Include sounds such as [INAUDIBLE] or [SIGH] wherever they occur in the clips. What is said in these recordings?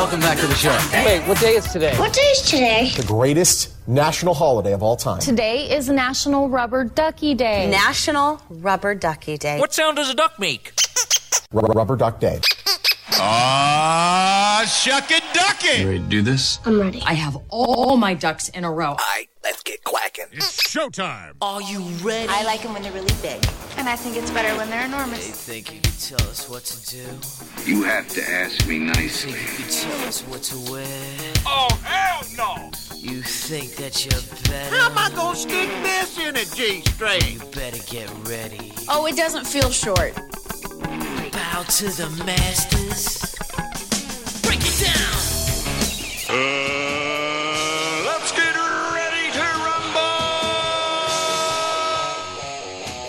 Hey, welcome back to the show. Wait, what day is today? What day is today? The greatest national holiday of all time. Today is National Rubber Ducky Day. National Rubber Ducky Day. What sound does a duck make? R- Rubber Duck Day. Ah, shuck it, duck it. You ready to do this? I'm ready. I have all my ducks in a row. Alright, let's get quacking. It's showtime. Are you ready? I like them when they're really big. And I think it's better when they're enormous. You think you can tell us what to do? You have to ask me nicely. You think you can tell us what to wear? Oh, hell no. You think that you're better? How am I gonna stick this in a G-string? You better get ready. Oh, it doesn't feel short. Bow to the masters. Break it down. Uh, let's get ready to rumble.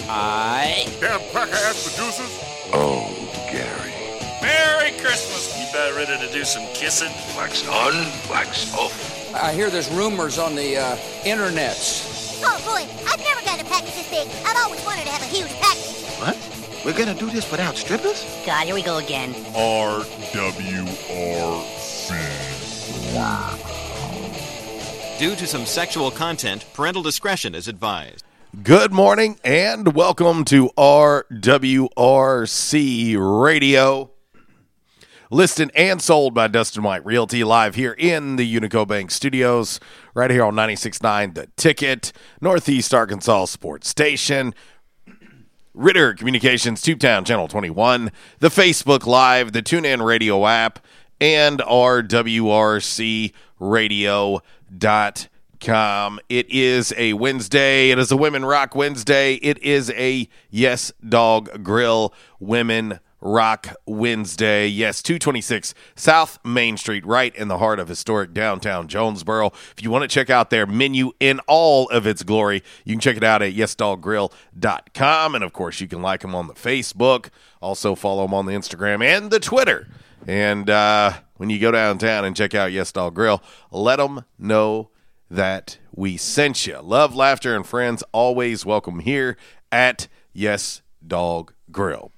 Alright. Damn cracker ass producers. Oh, Gary. Merry Christmas. You about ready to do some kissing? Wax on, wax off. I hear there's rumors on the uh, internets. Oh boy, I've never gotten a package this big. I've always wanted to have a huge package. What? We're gonna do this without strippers? God, here we go again. RWRC. Due to some sexual content, parental discretion is advised. Good morning and welcome to RWRC Radio. Listed and sold by Dustin White Realty live here in the Unico Bank Studios, right here on 96.9 The Ticket, Northeast Arkansas Sports Station, Ritter Communications, Tubetown Channel 21, the Facebook Live, the TuneIn Radio app, and RWRCRadio.com. It is a Wednesday. It is a Women Rock Wednesday. It is a Yes Dog Grill Women Rock Wednesday. Yes, 226 South Main Street, right in the heart of historic downtown Jonesboro. If you want to check out their menu in all of its glory, you can check it out at yesdoggrill.com. And of course, you can like them on the Facebook. Also, follow them on the Instagram and the Twitter. And uh, when you go downtown and check out Yes Dog Grill, let them know that we sent you. Love, laughter, and friends always welcome here at Yes Dog Grill.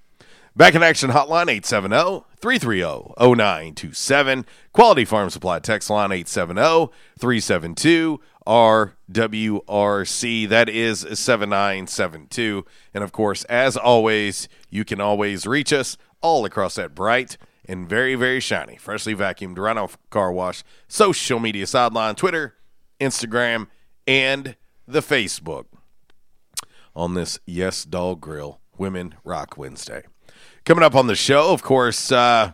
Back in action hotline 870 330 0927. Quality Farm Supply text line 870 372 RWRC. That is 7972. And of course, as always, you can always reach us all across that bright and very, very shiny, freshly vacuumed Rhino car wash social media sideline Twitter, Instagram, and the Facebook on this Yes Dog Grill Women Rock Wednesday. Coming up on the show, of course, uh,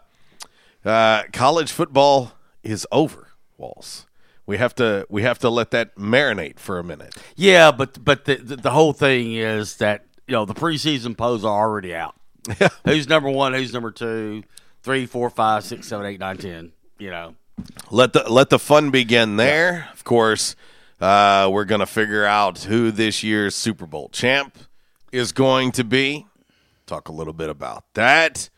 uh, college football is over. Walls. We have to we have to let that marinate for a minute. Yeah, but but the the, the whole thing is that you know the preseason polls are already out. [LAUGHS] who's number one? Who's number two? Three, four, five, six, seven, eight, nine, ten. You know, let the let the fun begin there. Yeah. Of course, uh, we're gonna figure out who this year's Super Bowl champ is going to be. Talk a little bit about that.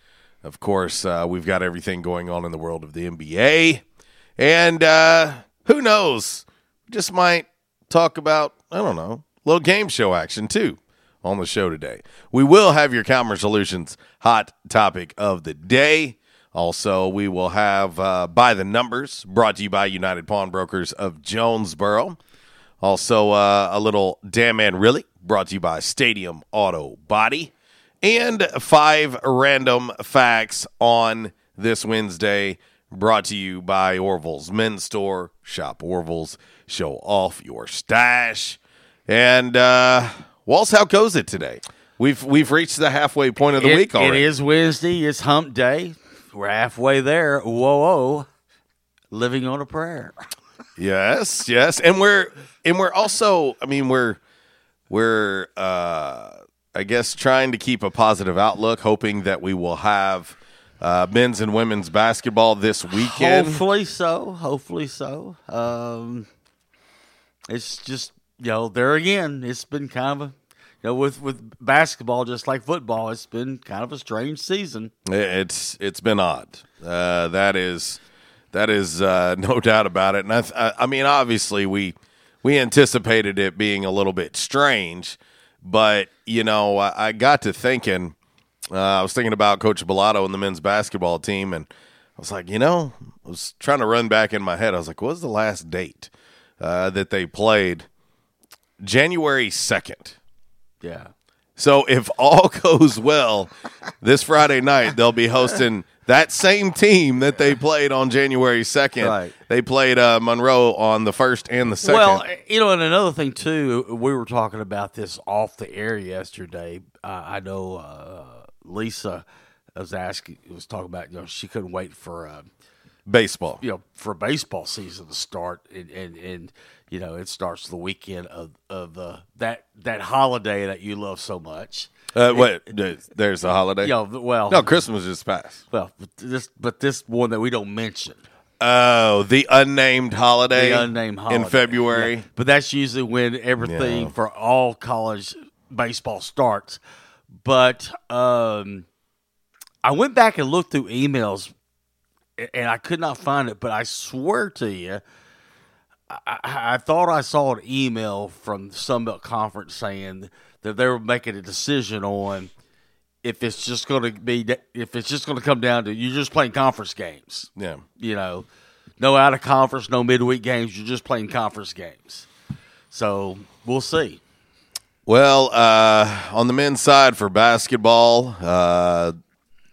Of course, uh, we've got everything going on in the world of the NBA, and uh, who knows? Just might talk about I don't know, a little game show action too on the show today. We will have your Calmer Solutions hot topic of the day. Also, we will have uh, By the Numbers, brought to you by United Pawnbrokers of Jonesboro. Also, uh, a little Damn Man Really, brought to you by Stadium Auto Body. And five random facts on this Wednesday, brought to you by Orville's Men's Store. Shop Orville's, show off your stash. And uh, Walls, how goes it today? We've we've reached the halfway point of the It- week already. It is Wednesday. It's Hump Day. We're halfway there. Whoa, whoa. Living on a prayer. Yes, yes, and we're and we're also. I mean, we're we're uh, I guess trying to keep a positive outlook, hoping that we will have uh, men's and women's basketball this weekend. Hopefully so. Hopefully so. Um, it's just you know there again. It's been kind of a you know with with basketball just like football. It's been kind of a strange season. It's it's been odd. Uh, that is that is uh, [LAUGHS] no doubt about it. And I, th- I I mean, obviously we we anticipated it being a little bit strange, but you know, I, I got to thinking. Uh, I was thinking about Coach Balado and the men's basketball team, and I was like, you know, I was trying to run back in my head. I was like, what was the last date uh, that they played? January second. Yeah. So if all [LAUGHS] goes well, this Friday night they'll be hosting that same team that they played on January second. Right. They played uh, Monroe on the first and the second. Well, you know, and another thing too, we were talking about this off the air yesterday. Uh, I know uh, Lisa was asking, was talking about, you know, she couldn't wait for, uh, baseball. you know, for baseball season to start, and and, and you know, it starts the weekend of of uh, that that holiday that you love so much. Uh, what? There's- There's a holiday. Yeah, well, no, Christmas just passed. Well, but this but this one that we don't mention. Oh, the unnamed holiday. the unnamed holiday in February. Yeah. But that's usually when everything Yeah. for all college baseball starts. But um, I went back and looked through emails, and I could not find it. But I swear to you, I, I, thought I saw an email from Sunbelt Conference saying that they were making a decision on if it's just going to be if it's just going to come down to you're just playing conference games Yeah. you know, no out of conference, no midweek games. You're just playing conference games. So we'll see. Well, uh, on the men's side for basketball, uh,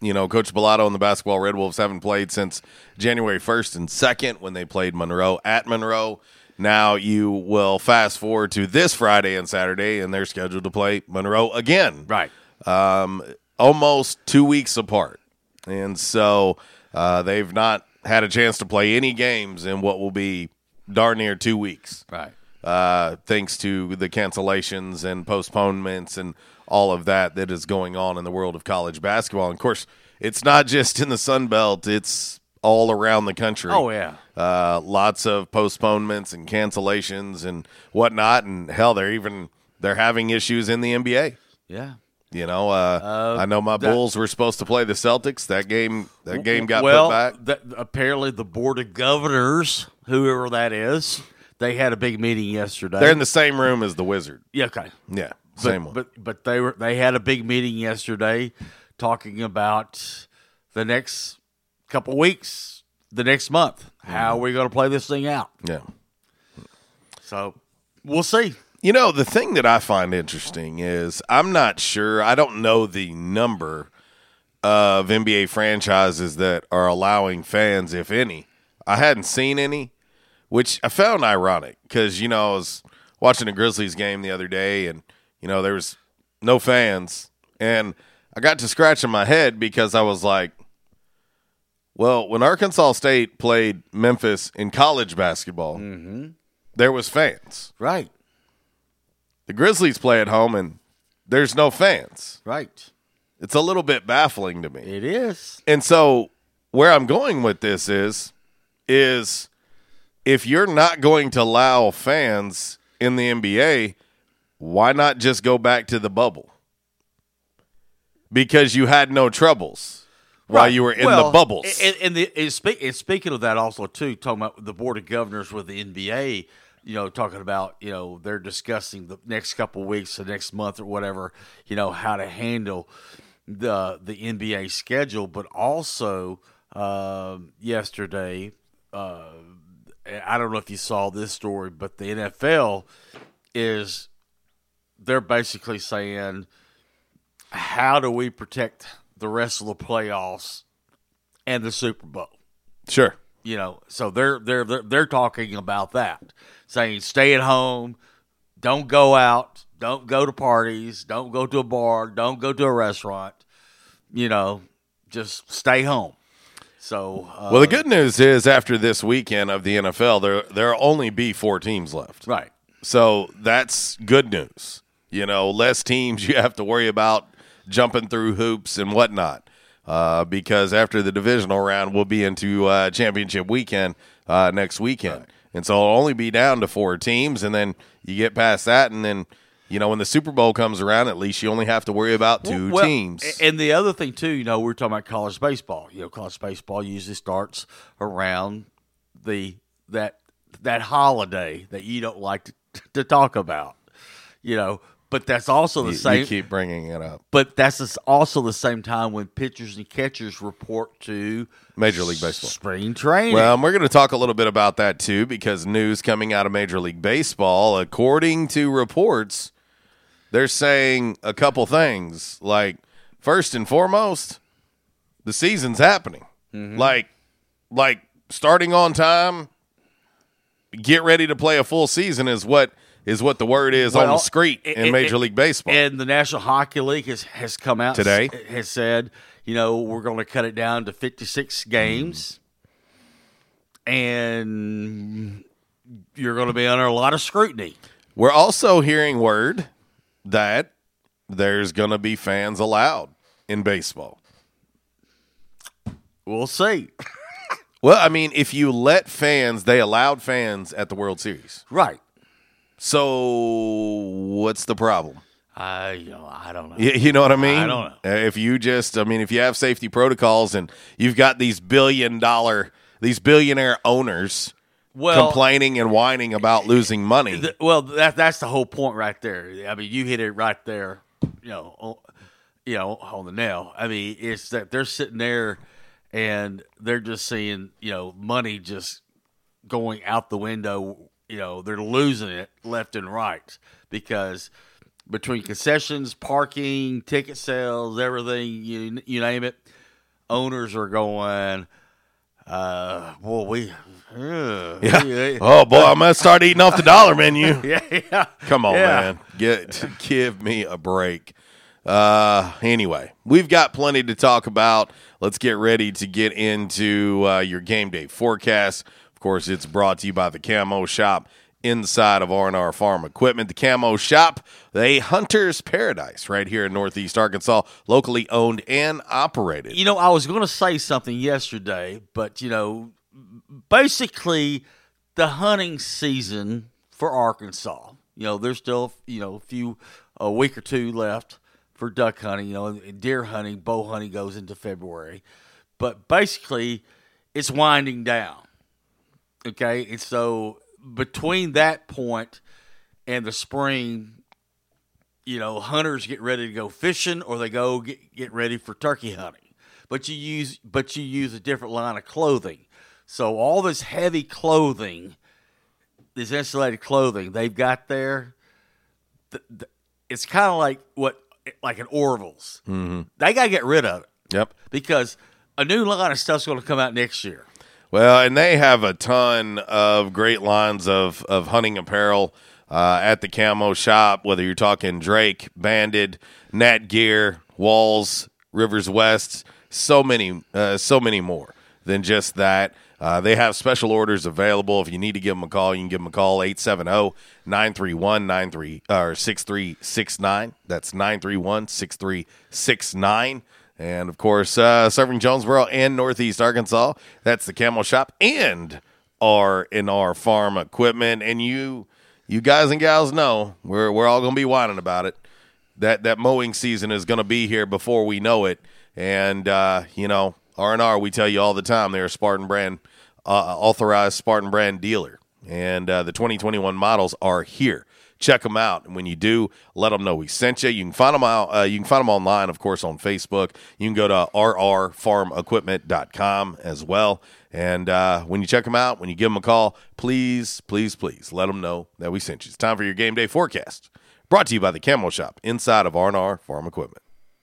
you know, Coach Balado and the basketball Red Wolves haven't played since January 1st and 2nd when they played Monroe at Monroe. Now you will fast forward to this Friday and Saturday, and they're scheduled to play Monroe again. Right. Um, almost two weeks apart. And so uh, they've not had a chance to play any games in what will be darn near two weeks Right. uh, thanks to the cancellations and postponements and all of that that is going on in the world of college basketball. And of course, it's not just in the Sun Belt; it's all around the country. Oh, yeah. uh, lots of postponements and cancellations and whatnot. And hell, they're even they're having issues in the NBA. Yeah. You know, uh, I know my that- Bulls were supposed to play the Celtics. That game, that game got well, put back. That, apparently, the board of governors, whoever that is, they had a big meeting yesterday. They're in the same room as the Wizard. yeah, okay. Yeah, But, same one. But but they were they had a big meeting yesterday, talking about the next couple weeks, the next month. How are we going to play this thing out? yeah. So we'll see. You know, the thing that I find interesting is I'm not sure, I don't know the number of NBA franchises that are allowing fans, if any. I hadn't seen any, which I found ironic because, you know, I was watching a Grizzlies game the other day and, you know, there was no fans. And I got to scratching my head because I was like, well, when Arkansas State played Memphis in college basketball, mm-hmm. there was fans. Right. The Grizzlies play at home and there's no fans. Right. It's a little bit baffling to me. It is. And so where I'm going with this is is if you're not going to allow fans in the NBA, why not just go back to the bubble? Because you had no troubles while Right. you were in Well, the bubbles. And, and, the, and, speak, and speaking of that, also too, talking about the board of governors with the NBA, you know, talking about you know they're discussing the next couple weeks, the next month or whatever, you know, how to handle the the NBA schedule, but also um, yesterday. Uh, I don't know if you saw this story, but the NFL is they're basically saying, how do we protect the rest of the playoffs and the Super Bowl? sure. You know, so they're they're they're, they're talking about that, saying stay at home, don't go out, don't go to parties, don't go to a bar, don't go to a restaurant. You know, just stay home. So, uh, well, the good news is after this weekend of the NFL, there there'll only be four teams left. Right. So that's good news. You know, less teams [LAUGHS] you have to worry about jumping through hoops and whatnot. Uh, because after the divisional round, we'll be into uh, championship weekend uh, next weekend, right. and so it'll only be down to four teams, and then you get past that, and then you know when the Super Bowl comes around, at least you only have to worry about two well, teams. And the other thing too, you know, we're talking about college baseball. You know, college baseball usually starts around the that that holiday that you don't like to, to talk about. You know, but that's also the you, same. You keep bringing it up. But that's also the same time when pitchers and catchers report to Major League Baseball spring training. Well, we're going to talk a little bit about that too, because news coming out of Major League Baseball, according to reports, they're saying a couple things. Like first and foremost, the season's happening. Mm-hmm. Like, like starting on time. Get ready to play a full season is what is what the word is well, on the street in it, Major it, League Baseball. And the National Hockey League has, has come out today, has said, you know, we're going to cut it down to 56 games. Mm. And you're going to be under a lot of scrutiny. We're also hearing word that there's going to be fans allowed in baseball. We'll see. well, I mean, if you let fans, they allowed fans at the World Series. Right. So what's the problem? I you know I don't know. You, you, know what I mean? I don't know. If you just, I mean, if you have safety protocols and you've got these billion dollar, these billionaire owners well, complaining and whining about losing money. The, well, that that's the whole point right there. I mean, you hit it right there. You know, on, you know, on the nail. I mean, it's that they're sitting there and they're just seeing you know money just going out the window you know they're losing it left and right because between concessions, parking, ticket sales, everything you you name it, owners are going. Uh, boy, we. Uh, yeah. We, oh boy, I'm gonna start eating off the dollar menu. [LAUGHS] yeah, yeah. Come on, yeah. man. Get give me a break. Uh, anyway, we've got plenty to talk about. Let's get ready to get into uh, your game day forecast. Of course, it's brought to you by the Camo Shop inside of R&R Farm Equipment. The Camo Shop, a hunter's paradise right here in Northeast Arkansas, locally owned and operated. You know, I was going to say something yesterday, but, you know, basically the hunting season for Arkansas, you know, there's still, you know, a few, a week or two left for duck hunting. You know, deer hunting, bow hunting goes into February. But basically, it's winding down Okay, and so between that point and the spring, you know, hunters get ready to go fishing or they go get, get ready for turkey hunting. But you use but you use a different line of clothing. So all this heavy clothing, this insulated clothing they've got there, the, the, it's kind of like what like an Orville's. Mm-hmm. They got to get rid of it. Yep. Because a new line of stuff's going to come out next year. Well, and they have a ton of great lines of, of hunting apparel uh, at the camo shop, whether you're talking Drake, Banded, NatGear, Walls, Rivers West, so many, uh, so many more than just that. Uh, they have special orders available. If you need to give them a call, you can give them a call 870 931 or 6369. That's 931 6369. And of course, uh, serving Jonesboro and Northeast Arkansas. That's the Camo Shop and R and R Farm Equipment. And you, you guys and gals know we're we're all going to be whining about it. That that mowing season is going to be here before we know it. And uh, you know, R and R, we tell you all the time, they're a Spartan brand, uh, authorized Spartan brand dealer, and uh, the 2021 models are here check them out. And when you do, let them know we sent you. You can find them out. Uh, you can find them online, of course, on Facebook. You can go to rrfarmequipment.com as well. And uh, when you check them out, when you give them a call, please, please, please let them know that we sent you. It's time for your game day forecast. Brought to you by the Camo Shop inside of R&R Farm Equipment.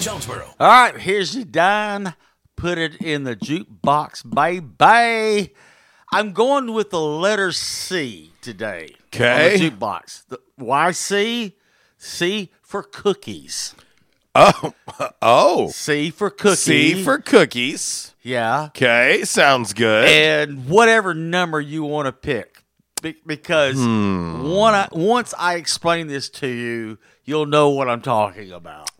Jonesboro. All right, here's your dime. Put it in the jukebox, baby. I'm going with the letter C today. Okay. On the jukebox. The, why C? C for cookies. Oh, [LAUGHS] oh. C for cookies. C for cookies. Yeah. Okay, sounds good. And whatever number you want to pick. Be- because Hmm. I, once I explain this to you, you'll know what I'm talking about.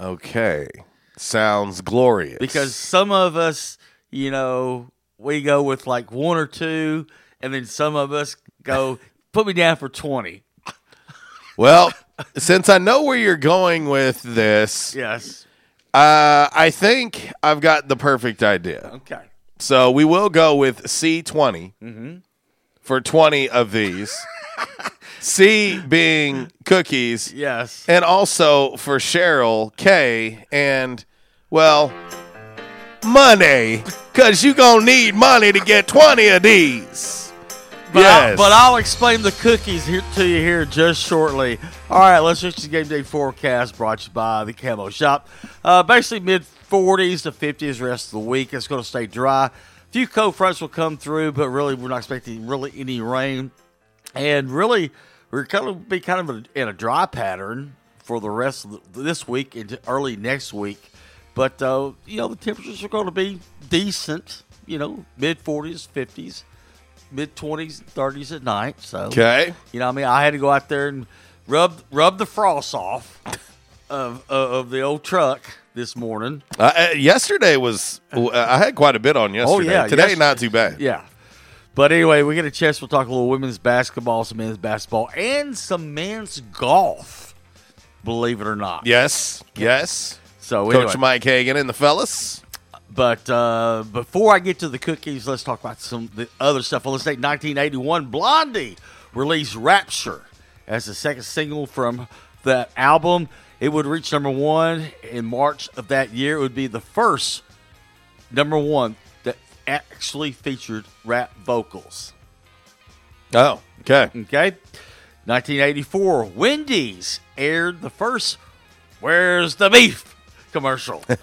Okay, sounds glorious. Because some of us, you know, we go with like one or two, and then some of us go, [LAUGHS] put me down for 20. [LAUGHS] Well, since I know where you're going with this, Yes. uh, I think I've got the perfect idea. Okay. So we will go with C20 Mm-hmm. for 20 of these. [LAUGHS] C being cookies. Yes. And also for Cheryl, K, and, well, money. Because you going to need money to get 20 of these. But, yes. I, but I'll explain the cookies here to you here just shortly. All right, let's just the game day forecast brought to you by the Camo Shop. Uh, basically, mid 40s to 50s the rest of the week. It's going to stay dry. A few cold fronts will come through, but really, we're not expecting really any rain. And really, we're kind of be kind of a, in a dry pattern for the rest of the, this week into early next week. But uh, you know, the temperatures are going to be decent. You know, mid 40s, 50s mid twenties, thirties at night. So Okay. you know, what I mean, I had to go out there and rub rub the frost off of of, of the old truck this morning. Uh, uh, yesterday was, uh, I had quite a bit on yesterday. Oh yeah, Today, yesterday- not too bad. Yeah. But anyway, we get a chance. We'll talk a little women's basketball, some men's basketball, and some men's golf. Believe it or not. Yes. Yes. So Coach anyway. Mike Hagan and the fellas. But uh, before I get to the cookies, let's talk about some the other stuff. Well, let's take 1981. Blondie released "Rapture" as the second single from that album. It would reach number one in March of that year. It would be the first number one actually featured rap vocals. Oh, okay. Okay. 1984, Wendy's aired the first "Where's the Beef" commercial. [LAUGHS]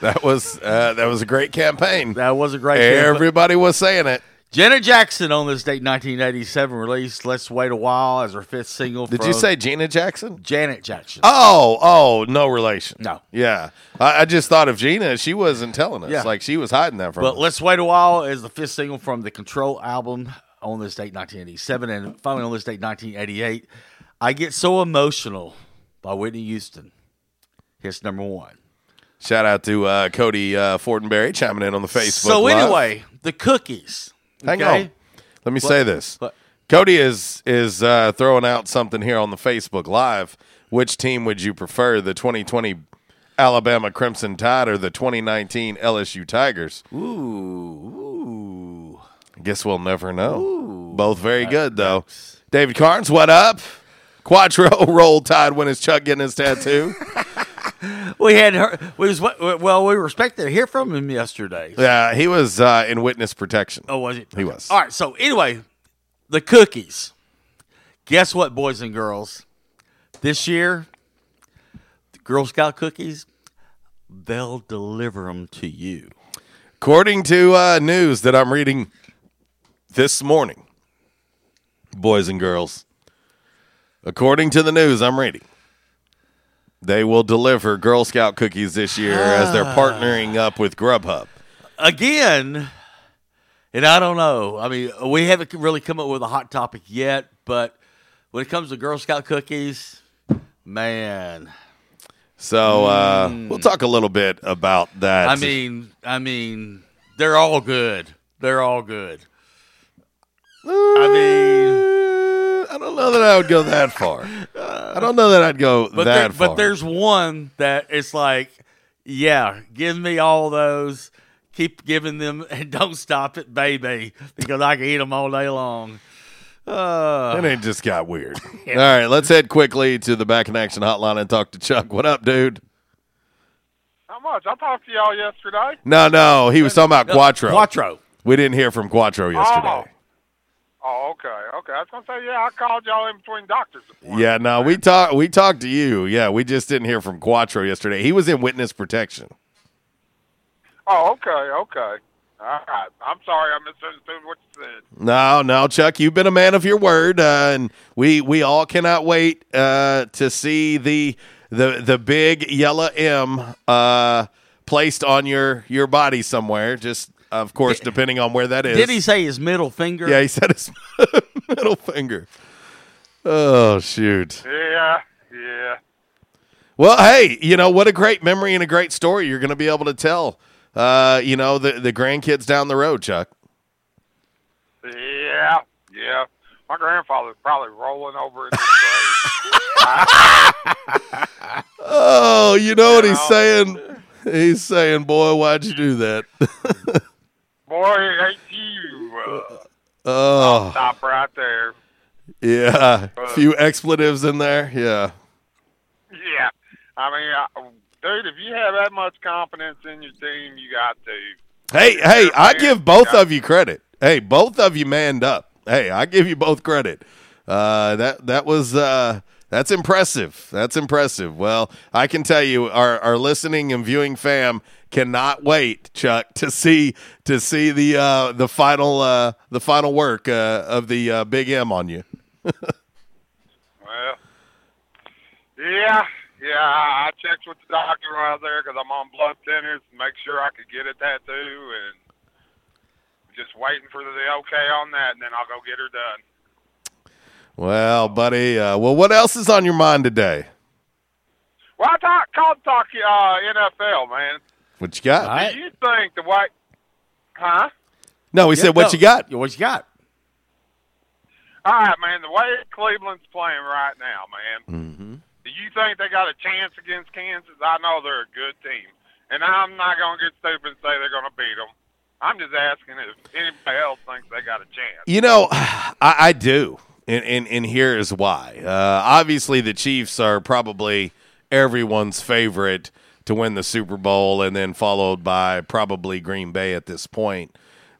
That was uh, that was a great campaign. That was a great campaign. Everybody was saying it. Janet Jackson on this date, 1987, released "Let's Wait a While" as her fifth single. Did you say Gina Jackson? Janet Jackson? Oh, oh, no relation. No. Yeah, I, I just thought of Gina. She wasn't telling us. Yeah. Like she was hiding that from us. But us. "Let's Wait a While" is the fifth single from the Control album on this date, 1987, and finally on this date, 1988. "I Get So Emotional" by Whitney Houston. Hits number one. Shout out to uh, Cody uh, Fortenberry chiming in on the Facebook. so Live. anyway, the cookies. Hang okay? on. Let me say this. Cody is is uh, throwing out something here on the Facebook Live. Which team would you prefer, the 2020 Alabama Crimson Tide or the 2019 LSU Tigers? Ooh, ooh. I guess we'll never know. Both very good though. David Carnes, what up? Quattro [LAUGHS] roll tide when his Chuck getting his tattoo. [LAUGHS] We had her. We was well. We were expecting to hear from him yesterday. yeah, he was uh, in witness protection. Oh, was it? He was. All right. So anyway, the cookies. Guess what, boys and girls? This year, the Girl Scout cookies, they'll deliver them to you. According to uh, news that I'm reading this morning, boys and girls, according to the news I'm reading, they will deliver Girl Scout cookies this year as they're partnering up with Grubhub. Again, and I don't know. I mean, we haven't really come up with a hot topic yet, but when it comes to Girl Scout cookies, man. So uh, we'll talk a little bit about that. I mean, I mean, they're all good. They're all good. I mean, I don't know that I would go that far. I don't know that I'd go But that there, far. but there's one that it's like, yeah, give me all those. Keep giving them, [LAUGHS] and don't stop it, baby, because I can eat them all day long. Uh, and it just got weird. [LAUGHS] All right, let's head quickly to the back in action hotline and talk to Chuck. What up, dude? How much? I talked to y'all yesterday. No, no, he was talking about Quattro. Quattro. We didn't hear from Quattro yesterday. Oh, okay, okay. I was gonna say, yeah, I called y'all in between doctors. Yeah, no, we talked. We talked to you. Yeah, we just didn't hear from Quattro yesterday. He was in witness protection. Oh, okay, okay. All right. I'm sorry, I misunderstood what you said. No, no, Chuck, you've been a man of your word, uh, and we we all cannot wait uh, to see the the the big yellow M uh, placed on your your body somewhere. Just of course, depending on where that is. Did he say his middle finger? Yeah, he said his [LAUGHS] middle finger. Oh shoot. Yeah, yeah. Well, hey, you know what a great memory and a great story you're going to be able to tell. Uh, you know the the grandkids down the road, Chuck. Yeah, yeah. My grandfather's probably rolling over in his [LAUGHS] grave. Oh, you know what he's saying? He's saying, "Boy, why'd you do that?" [LAUGHS] Boy, ain't you. Uh, oh, stop right there. yeah, a few expletives in there. Yeah, Yeah. I mean, I, dude, if you have that much confidence in your team, you got to. Hey, hey, I give both of you credit. Hey, both of you manned up. Hey, I give you both credit. Uh, that that was uh, that's impressive. That's impressive. Well, I can tell you, our our listening and viewing fam cannot wait, Chuck, to see to see the uh, the final uh, the final work uh, of the uh, Big M on you. [LAUGHS] Well, yeah, yeah. I checked with the doctor was there because I'm on blood thinners make sure I could get a tattoo, and just waiting for the okay on that, and then I'll go get her done. Well, buddy. Uh, well, what else is on your mind today? Well, I talk, called to talk uh, NFL, man. What you got? Do you think the white, huh? No, we said what you got. What you got? All right, man. The way Cleveland's playing right now, man. Mm-hmm. Do you think they got a chance against Kansas? I know they're a good team, and I'm not going to get stupid and say they're going to beat them. I'm just asking if anybody else thinks they got a chance. You know, [SIGHS] I, I do, and, and and here is why. Uh, obviously, the Chiefs are probably everyone's favorite to win the Super Bowl, and then followed by probably Green Bay at this point.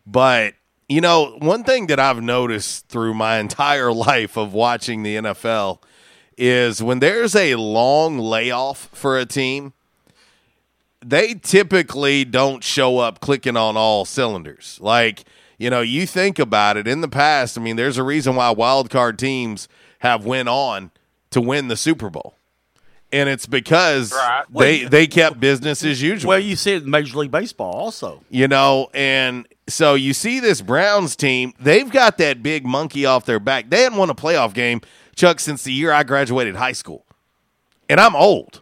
But you know, one thing that I've noticed through my [LAUGHS] entire life of watching the NFL is when there's a long layoff for a team, they typically don't show up clicking on all cylinders. Like, you know, you think about it in the past, I mean, there's a reason why wild card teams have went on to win the Super Bowl. And it's because Right. they they kept business as usual. Well, you see it in Major League Baseball also. You know, and so you see this Browns team, they've got that big monkey off their back. They hadn't won a playoff game, Chuck, since the year I graduated high school. And I'm old.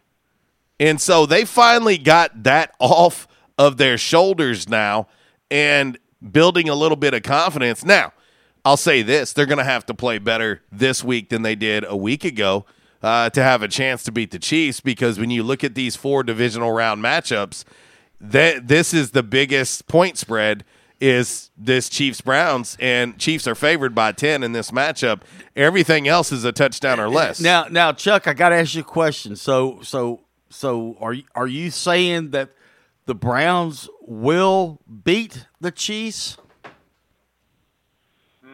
And so they finally got that [LAUGHS] off of their shoulders now and building a little bit of confidence. Now, I'll say this they're going to have to play better this week than they did a week ago uh, to have a chance to beat the Chiefs because when you look at these four divisional round matchups, that this is the biggest point spread is this Chiefs Browns and Chiefs are favored by 10 in this matchup. Everything else is a touchdown or less. Now, now, Chuck, I got to ask you a question. So, so, so, are are you saying that the Browns will beat the Chiefs?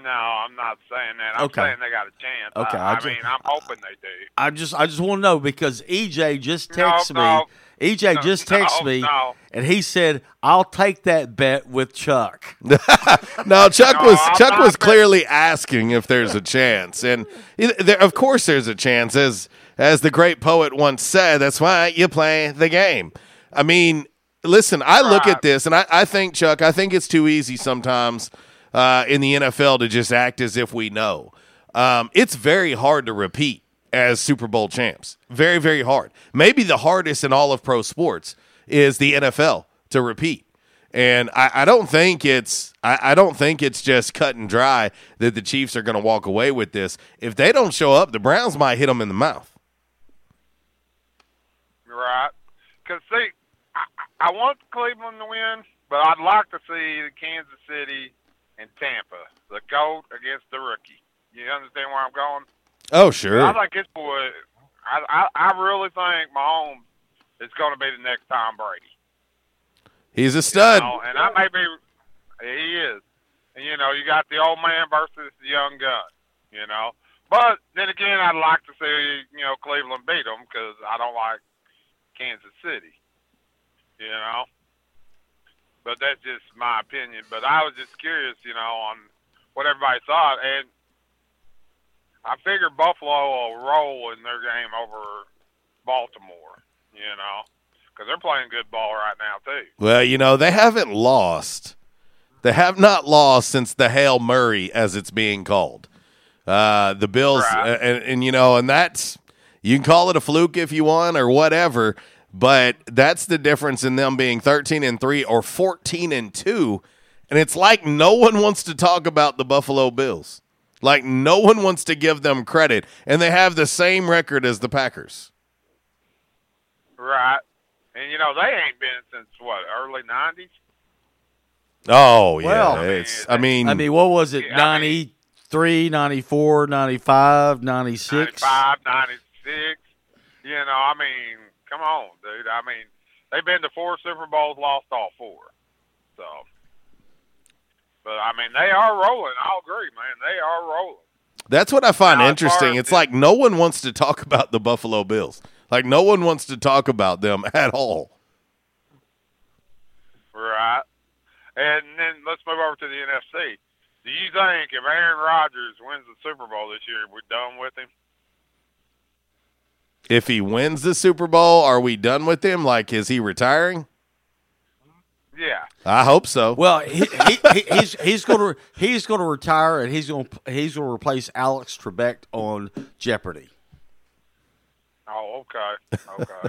No, I'm not saying that. I'm Okay. saying they got a chance. Okay, I, I I ju- mean, I'm hoping they do. I just I just want to know because EJ just No, texted no. me. EJ No, just no, texted me, no. and he said, "I'll take that bet with Chuck." [LAUGHS] now Chuck No, was I'm Chuck was bet- clearly asking if there's a chance, and there, of course there's a chance. As as the great poet once said, that's why you play the game. I mean, listen, I look at this and I, I think, Chuck, I think it's too easy sometimes uh, in the NFL to just act as if we know. Um, it's very hard to repeat as Super Bowl champs. Very, very hard. Maybe the hardest in all of pro sports is the NFL to repeat. And I, I don't think it's I, I don't think it's just cut and dry that the Chiefs are going to walk away with this. If they don't show up, the Browns might hit them in the mouth. Right? Because see want Cleveland to win, but I'd like to see Kansas City and Tampa, the goat against the rookie. You understand where I'm going? Oh, sure. I think this boy. I I, I really think Mahomes is going to be the next Tom Brady. He's a stud. You know, and I may be. He is. And you know, you got the old man versus the young gun. You know, but then again, I'd like to see you know Cleveland beat them because I don't like Kansas City. You know, but that's just my opinion. But I was just curious, you know, on what everybody thought, and I figured Buffalo will roll in their game over Baltimore. You know, because they're playing good ball right now too. Well, you know, they haven't lost. They have not lost since the Hail Murray, as it's being called. Uh, the Bills, Right. uh, and, and you know, and that's you can call it a fluke if you want or whatever, but that's the difference in them being thirteen and three or fourteen and two, and it's like no one wants to talk about the Buffalo Bills. Like no one wants to give them credit, and they have the same record as the Packers. Right. And you know they ain't been since what early '90s. Oh yeah, Well, it's. I mean, I mean, what was it? Yeah, I 93, 94, 95, 96? 95, 96. You know, I mean, come on, dude. I mean, they've been to four Super Bowls, lost all four. So, but I mean, they are rolling. I'll agree, man. They are rolling. That's what I find Now, interesting. It's like no one wants to talk about the Buffalo Bills. Like no one wants to talk about them [LAUGHS] at all. Right. And then let's move over to the NFC. Do you think if Aaron Rodgers wins the Super Bowl this year, we're done with him? If he wins the Super Bowl, are we done with him? Like, is he retiring? Yeah. I hope so. Well, he, he, he, he's he's going to he's going to retire and he's going to he's going to replace Alex Trebek on Jeopardy Oh, okay. Okay.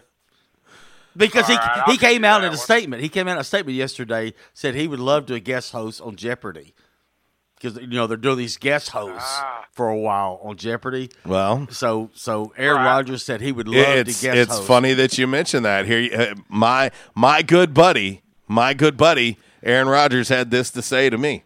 [LAUGHS] because he All right, he I'll came out in a one. statement. He came out in a statement yesterday said he would love to guest host on Jeopardy because you know they're doing these guest hosts Ah. for a while on Jeopardy. Well, So so Aaron Right. Rodgers said he would love it's to guest it's host. funny that you mentioned that. Here, uh, my my good buddy, my good buddy, Aaron Rodgers had this to say to me.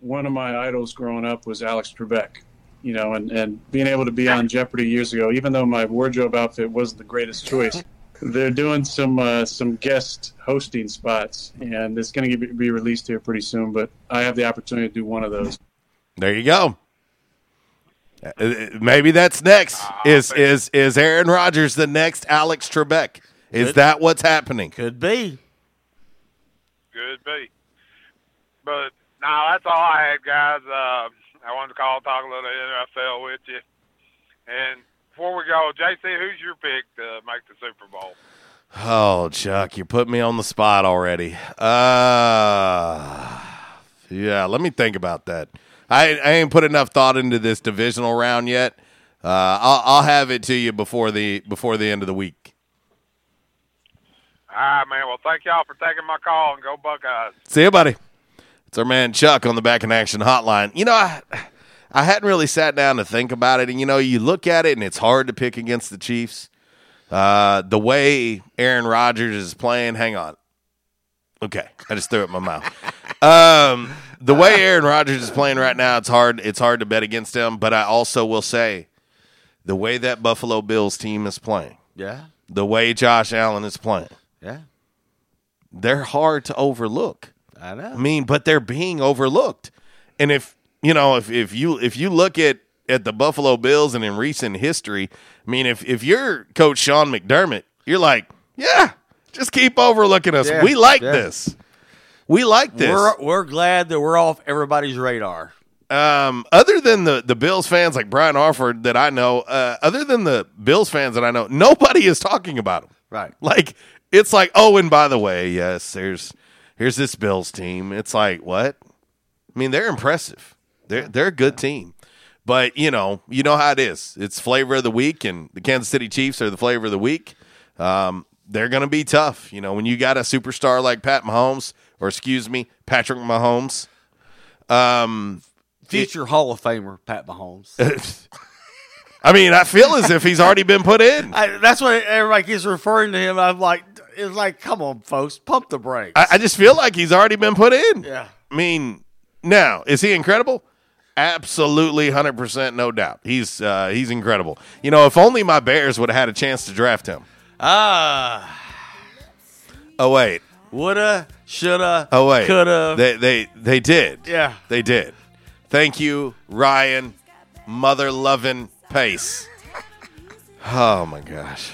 one of my idols growing up was Alex Trebek. You know, and, and being able to be on Jeopardy years ago, even though my wardrobe outfit wasn't the greatest choice, they're doing some uh, some guest hosting spots, and it's going to be released here pretty soon. But I have the opportunity to do one of those. There you go. Uh, uh, Maybe that's next. Is is is Aaron Rodgers the next Alex Trebek? Is Could- that what's happening? Could be. Could be. But no, that's all I had, guys. Uh, I wanted to call talk a little NFL with you. And before we go, JC, who's your pick to make the Super Bowl? Oh, Chuck, you put me on the spot already. Uh, yeah, let me think about that. I, I ain't put enough thought into this divisional round yet. Uh, I'll, I'll have it to you before the before the end of the week. All right, man. Well, thank y'all for taking my call and go Buckeyes. See you, buddy. It's our man Chuck on the Back in Action Hotline. You know, I I hadn't really sat down to think about it, and you know, you look at it, and it's hard to pick against the Chiefs. Uh, the way Aaron Rodgers is playing, hang on. Okay, I just threw it in my mouth. [LAUGHS] Um, the way Aaron Rodgers is playing right now, it's hard. It's hard to bet against him. But I also will say, the way that Buffalo Bills team is playing, Yeah. the way Josh Allen is playing, Yeah. they're hard to overlook. I know. I mean, but they're being overlooked. And if you know, if if you if you look at at the Buffalo Bills and in recent history, I mean, if if you're Coach Sean McDermott, you're like, yeah, just keep overlooking us. Yeah, we like yeah. this. We like this. We're we're glad that we're off everybody's radar. um, other than the the Bills fans like Brian Harford that I know, uh, other than the Bills fans that I know, nobody is talking about them. Right. Like it's like, oh, and by the way, yes, there's here's this Bills team. It's like what? I mean, they're impressive. They're they're a good team, but you know, you know how it is. It's flavor of the week, and the Kansas City Chiefs are the flavor of the week. Um, they're going to be tough. You know, when you got a superstar like Pat Mahomes, or excuse me, Patrick Mahomes. Um, Future Hall of Famer Pat Mahomes. [LAUGHS] I mean, I feel as if he's already been put in. I, that's what everybody keeps referring to him. I'm like, it's like, come on, folks, pump the brakes. I, I just feel like he's already been put in. Yeah. I mean, now is he incredible? Absolutely, hundred percent, no doubt. He's uh, he's incredible. You know, if only my Bears would have had a chance to draft him. Ah, Oh wait, woulda, shoulda, oh wait, coulda. They they they did. Yeah. they did. Thank you, Ryan, mother loving Pace. Oh my gosh.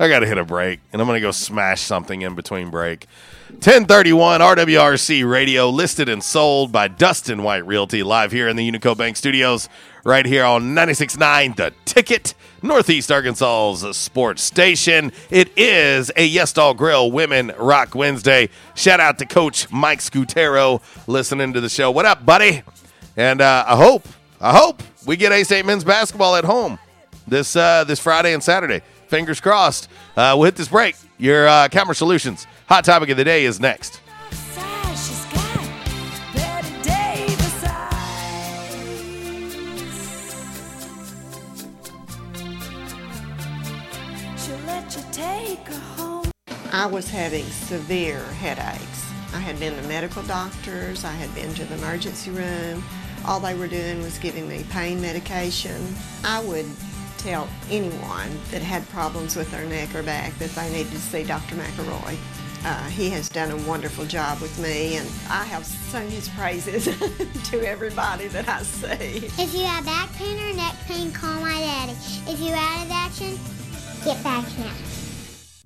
I got to hit a break, and I'm going to go smash something in between break. 1031 RWRC Radio, listed and sold by Dustin White Realty, live here in the Unico Bank Studios, right here on 96.9 The Ticket, Northeast Arkansas's sports station. It is a Yes Dog Grill Women Rock Wednesday. Shout out to Coach Mike Scutero listening to the show. What up, buddy? And uh, I hope, I hope we get A State men's basketball at home this uh, this Friday and Saturday. Fingers crossed. Uh, we'll hit this break. Your uh, Calmer Solutions hot topic of the day is next. I was having severe headaches. I had been to medical doctors, I had been to the emergency room. All they were doing was giving me pain medication. I would tell anyone that had problems with their neck or back that they needed to see Dr. McElroy. Uh, he has done a wonderful job with me, and I have sung his praises [LAUGHS] to everybody that I see. If you have back pain or neck pain, call my daddy. If you're out of action, get back now.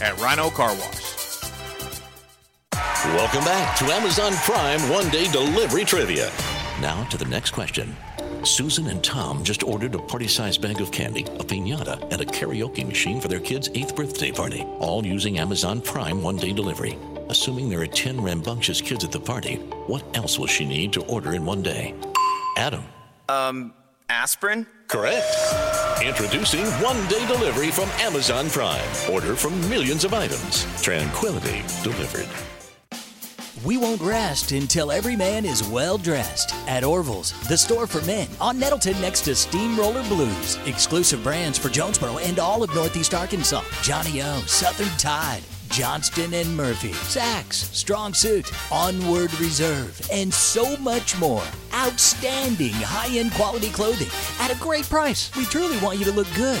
at Rhino Car Wash. Welcome back to Amazon Prime One Day Delivery Trivia. Now to the next question. Susan and Tom just ordered a party sized bag of candy, a pinata, and a karaoke machine for their kid's eighth birthday party, all using Amazon Prime one day delivery. Assuming there are 10 rambunctious kids at the party, what else will she need to order in one day? Adam. Um, aspirin? Correct. Introducing one day delivery from Amazon Prime. Order from millions of items. Tranquility delivered. We won't rest until every man is well dressed. At Orville's, the store for men, on Nettleton next to Steamroller Blues. Exclusive brands for Jonesboro and all of Northeast Arkansas. Johnny O, Southern Tide, Johnston and Murphy, Saks, Strong Suit, Onward Reserve, and so much more. Outstanding high end quality clothing at a great price. We truly want you to look good.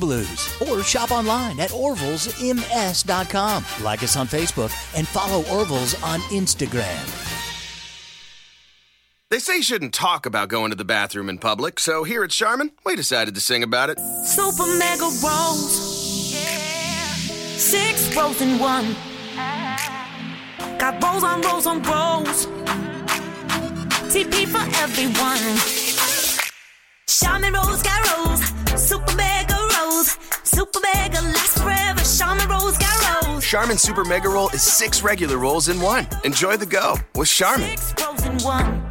Blues. Or shop online at orvillesms.com. Like us on Facebook and follow Orville's on Instagram. They say you shouldn't talk about going to the bathroom in public, so here at Charmin, we decided to sing about it. Super mega rolls. Six rolls in one. Got rolls on rolls on rolls. TP for everyone. Charmin rolls got rolls. Super mega rolls. Super mega lasts forever. Charmin rolls got rolls. Charmin Super Mega Roll is six regular rolls in one. Enjoy the go with Charmin. Six rolls in one.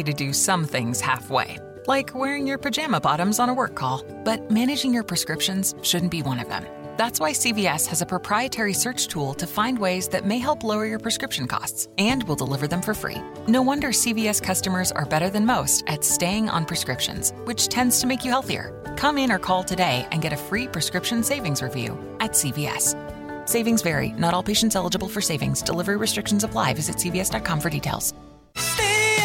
to do some things halfway, like wearing your pajama bottoms on a work call, but managing your prescriptions shouldn't be one of them. That's why CVS has a proprietary search tool to find ways that may help lower your prescription costs, and will deliver them for free. No wonder CVS customers are better than most at staying on prescriptions, which tends to make you healthier. Come in or call today and get a free prescription savings review at CVS. Savings vary. Not all patients eligible for savings. Delivery restrictions apply. Visit cvs.com for details. Stadium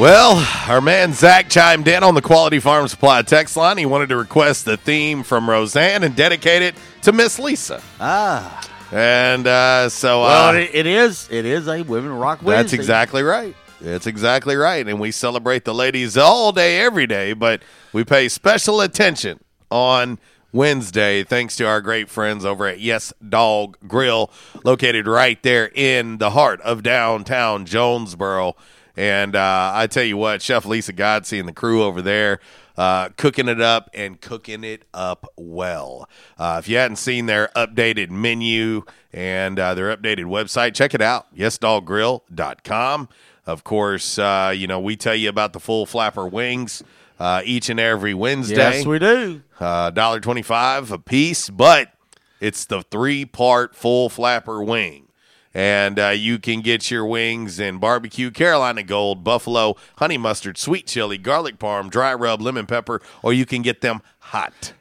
Well, our man Zach chimed in on the Quality Farm Supply text line. He wanted to request the theme from Roseanne and dedicate it to Miss Lisa. Ah. And uh, so, Well, uh, it, it is. It is a women rock Wednesday. that's exactly right. That's exactly right. And we celebrate the ladies all day, every day, but we pay special attention on Wednesday thanks to our great friends over at Yes Dog Grill, located right there in the heart of downtown Jonesboro. And uh, I tell you what, Chef Lisa Godsey and the crew over there uh, cooking it up and cooking it up well. Uh, if you hadn't seen their updated menu and uh, their updated website, check it out, yesdoggrill.com. Of course, uh, you know, we tell you about the full flapper wings uh, each and every Wednesday. Yes, we do. Uh, $1.25 a piece, but it's the three part full flapper wing. And uh, you can get your wings in barbecue, Carolina Gold, buffalo, honey mustard, sweet chili, garlic parm, dry rub, lemon pepper, or you can get them hot.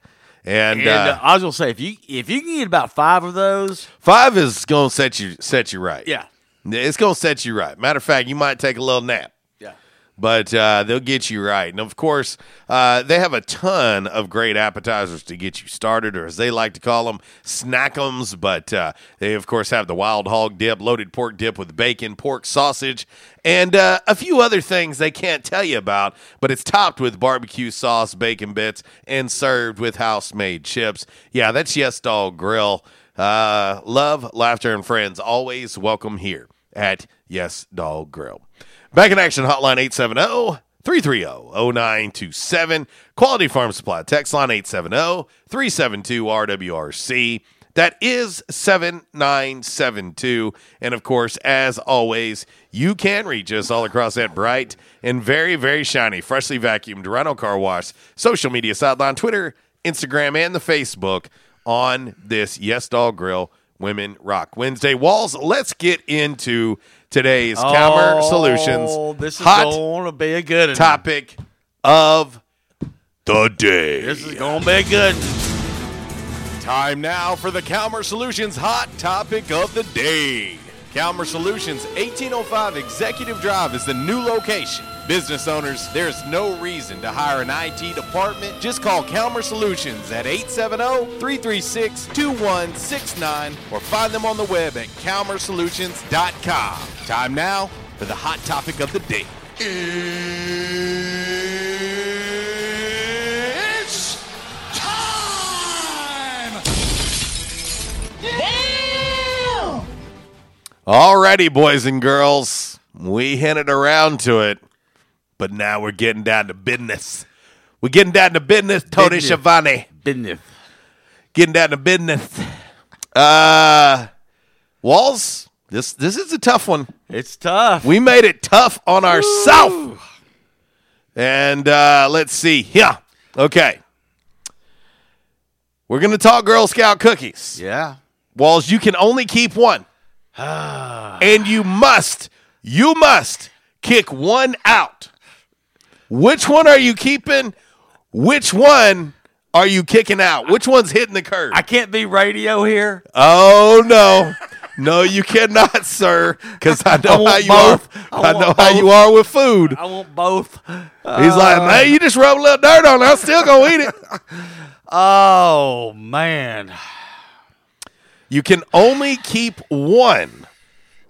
And, And, uh, uh, I was gonna say if you if you can get about five of those, five is gonna set you set you right. Yeah. it's gonna set you right. Matter of fact, you might take a little nap. But uh, they'll get you right. And of course, uh, they have a ton of great appetizers to get you started, or as they like to call them, snackums. But uh, they, of course, have the wild hog dip, loaded pork dip with bacon, pork sausage, and uh, a few other things they can't tell you about. But it's topped with barbecue sauce, bacon bits, and served with house made chips. Yeah, that's Yes Dog Grill. Uh, love, laughter, and friends always welcome here at Yes Dog Grill. Back in action, hotline 870 330-0927. Quality Farm Supply. Text line 870-372-RWRC. That is 7972. And of course, as always, you can reach us all across that bright and very, very shiny, freshly vacuumed Rhino Car Wash social media sideline, Twitter, Instagram, and the Facebook on this Yes Dog Grill Women Rock Wednesday. Walls, let's get into today's oh, Calmer Oh, Solutions This is hot going to be a good one. topic of the day. This is going to be a good. Time now for the Calmer Solutions hot topic of the day. Calmer Solutions 1805 Executive Drive is the new location. Business owners, there's no reason to hire an IT department. Just call Calmer Solutions at 870-336-2169 or find them on the web at calmersolutions.com. Time now for the hot topic of the day. It's time! Alrighty, boys and girls, we hinted around to it, but now we're getting down to business. We're getting down to business, Tony Business. Schiavone. Business. Getting down to business. Uh, Walls, this this is a tough one. It's tough. We made it tough on ourselves. And uh, let's see. Yeah. Okay. We're gonna talk Girl Scout cookies. Yeah. Walls, you can only keep one. [SIGHS] and you must, you must kick one out. Which one are you keeping? Which one are you kicking out? Which one's hitting the curb? I can't be radio here. Oh no. No, you cannot, sir, because I know I how you both. are. I I, know how you are with food. I want both. He's like, man, you just rub a little dirt on it. I'm still gonna eat it. [LAUGHS] Oh man. You can only keep one,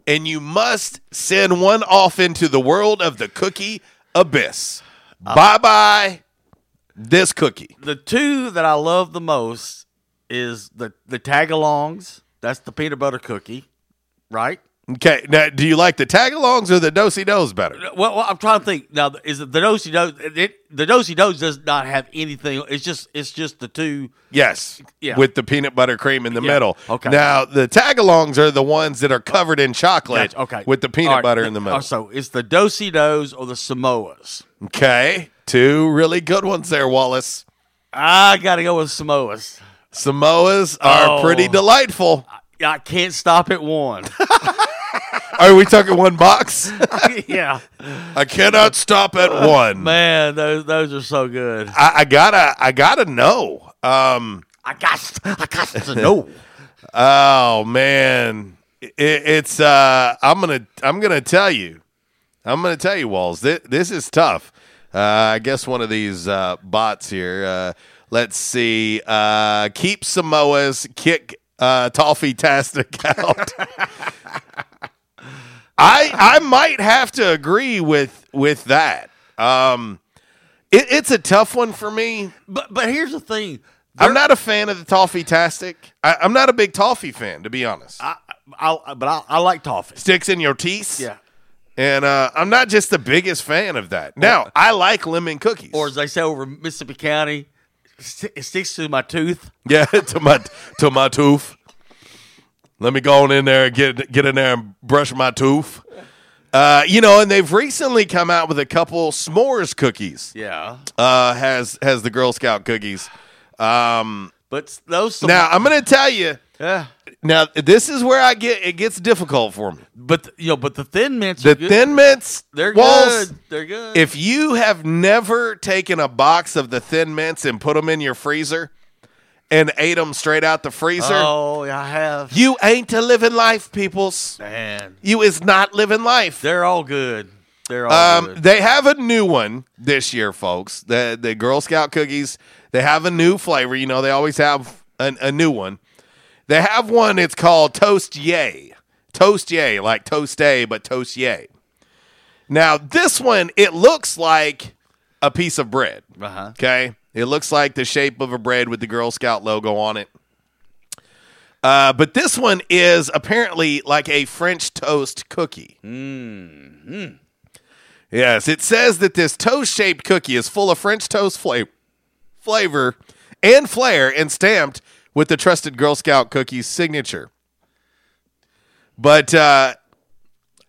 and you must send one off into the world of the cookie abyss. Uh, bye bye, this cookie. The two that I love the most is the the tagalongs. That's the peanut butter cookie, right? Okay, now do you like the tagalongs or the dosey dos better? Well, well, I'm trying to think now. Is it the dosey dos? The dosey dos does not have anything. It's just it's just the two. Yes, Yeah. with the peanut butter cream in the Yeah, middle. okay. Now the tagalongs are the ones that are covered in chocolate. Gotcha, Okay, with the peanut right, butter in the middle. uh, So it's the dosey dos or the Samoas. Okay, two really good ones there, Wallace. I got to go with Samoas. Samoas are Oh. pretty delightful. I can't stop at one. [LAUGHS] [LAUGHS] Are we talking one box? [LAUGHS] yeah, I cannot stop at [LAUGHS] one. man, those those are so good. I, I gotta, I gotta know. Um, I got, I got to know. oh man, it, it's. Uh, I'm gonna, I'm gonna tell you. I'm gonna tell you, Walls. This, this is tough. Uh, I guess one of these uh, bots here. Uh, let's see. Uh, keep Samoa's kick uh, Toffee Tastic out. I I might have to agree with with that. Um, it, it's a tough one for me. But but here's the thing. I'm not a fan of the toffee tastic. I'm not a big toffee fan, to be honest. I, I but I, I like toffee. Sticks in your teeth. Yeah. And uh, I'm not just the biggest fan of that. Now, I like lemon cookies. Or as they say over Mississippi County, it sticks to my tooth. Yeah, [LAUGHS] to my to my tooth. Let me go on in there and get get in there and brush my tooth. Uh, you know, and they've recently come out with a couple s'mores cookies. Yeah. Uh, has has the Girl Scout cookies. Um, But those now I'm going to tell you. Yeah. Now this is where I get it gets difficult for me. But you know, but the thin mints, The thin mints, they're Walls, good. They're good. If you have never taken a box of the thin mints and put them in your freezer and ate them straight out the freezer, oh, yeah, I have. you ain't a living life, peoples. Man, You is not living life. they're all good. They're all Um, good. they have a new one this year, folks. The the Girl Scout cookies. They have a new flavor. You know, they always have a, a new one. They have one. It's called Toast Yay. Toast Yay, like Toast A, but Toast Yay. Now this one, it looks like a piece of bread. Uh-huh. Okay, it looks like the shape of a bread with the Girl Scout logo on it. Uh, but this one is apparently like a French toast cookie. Mm-hmm. Yes, it says that this toast shaped cookie is full of French toast fla- flavor and flair and stamped with the trusted Girl Scout cookies signature. But uh,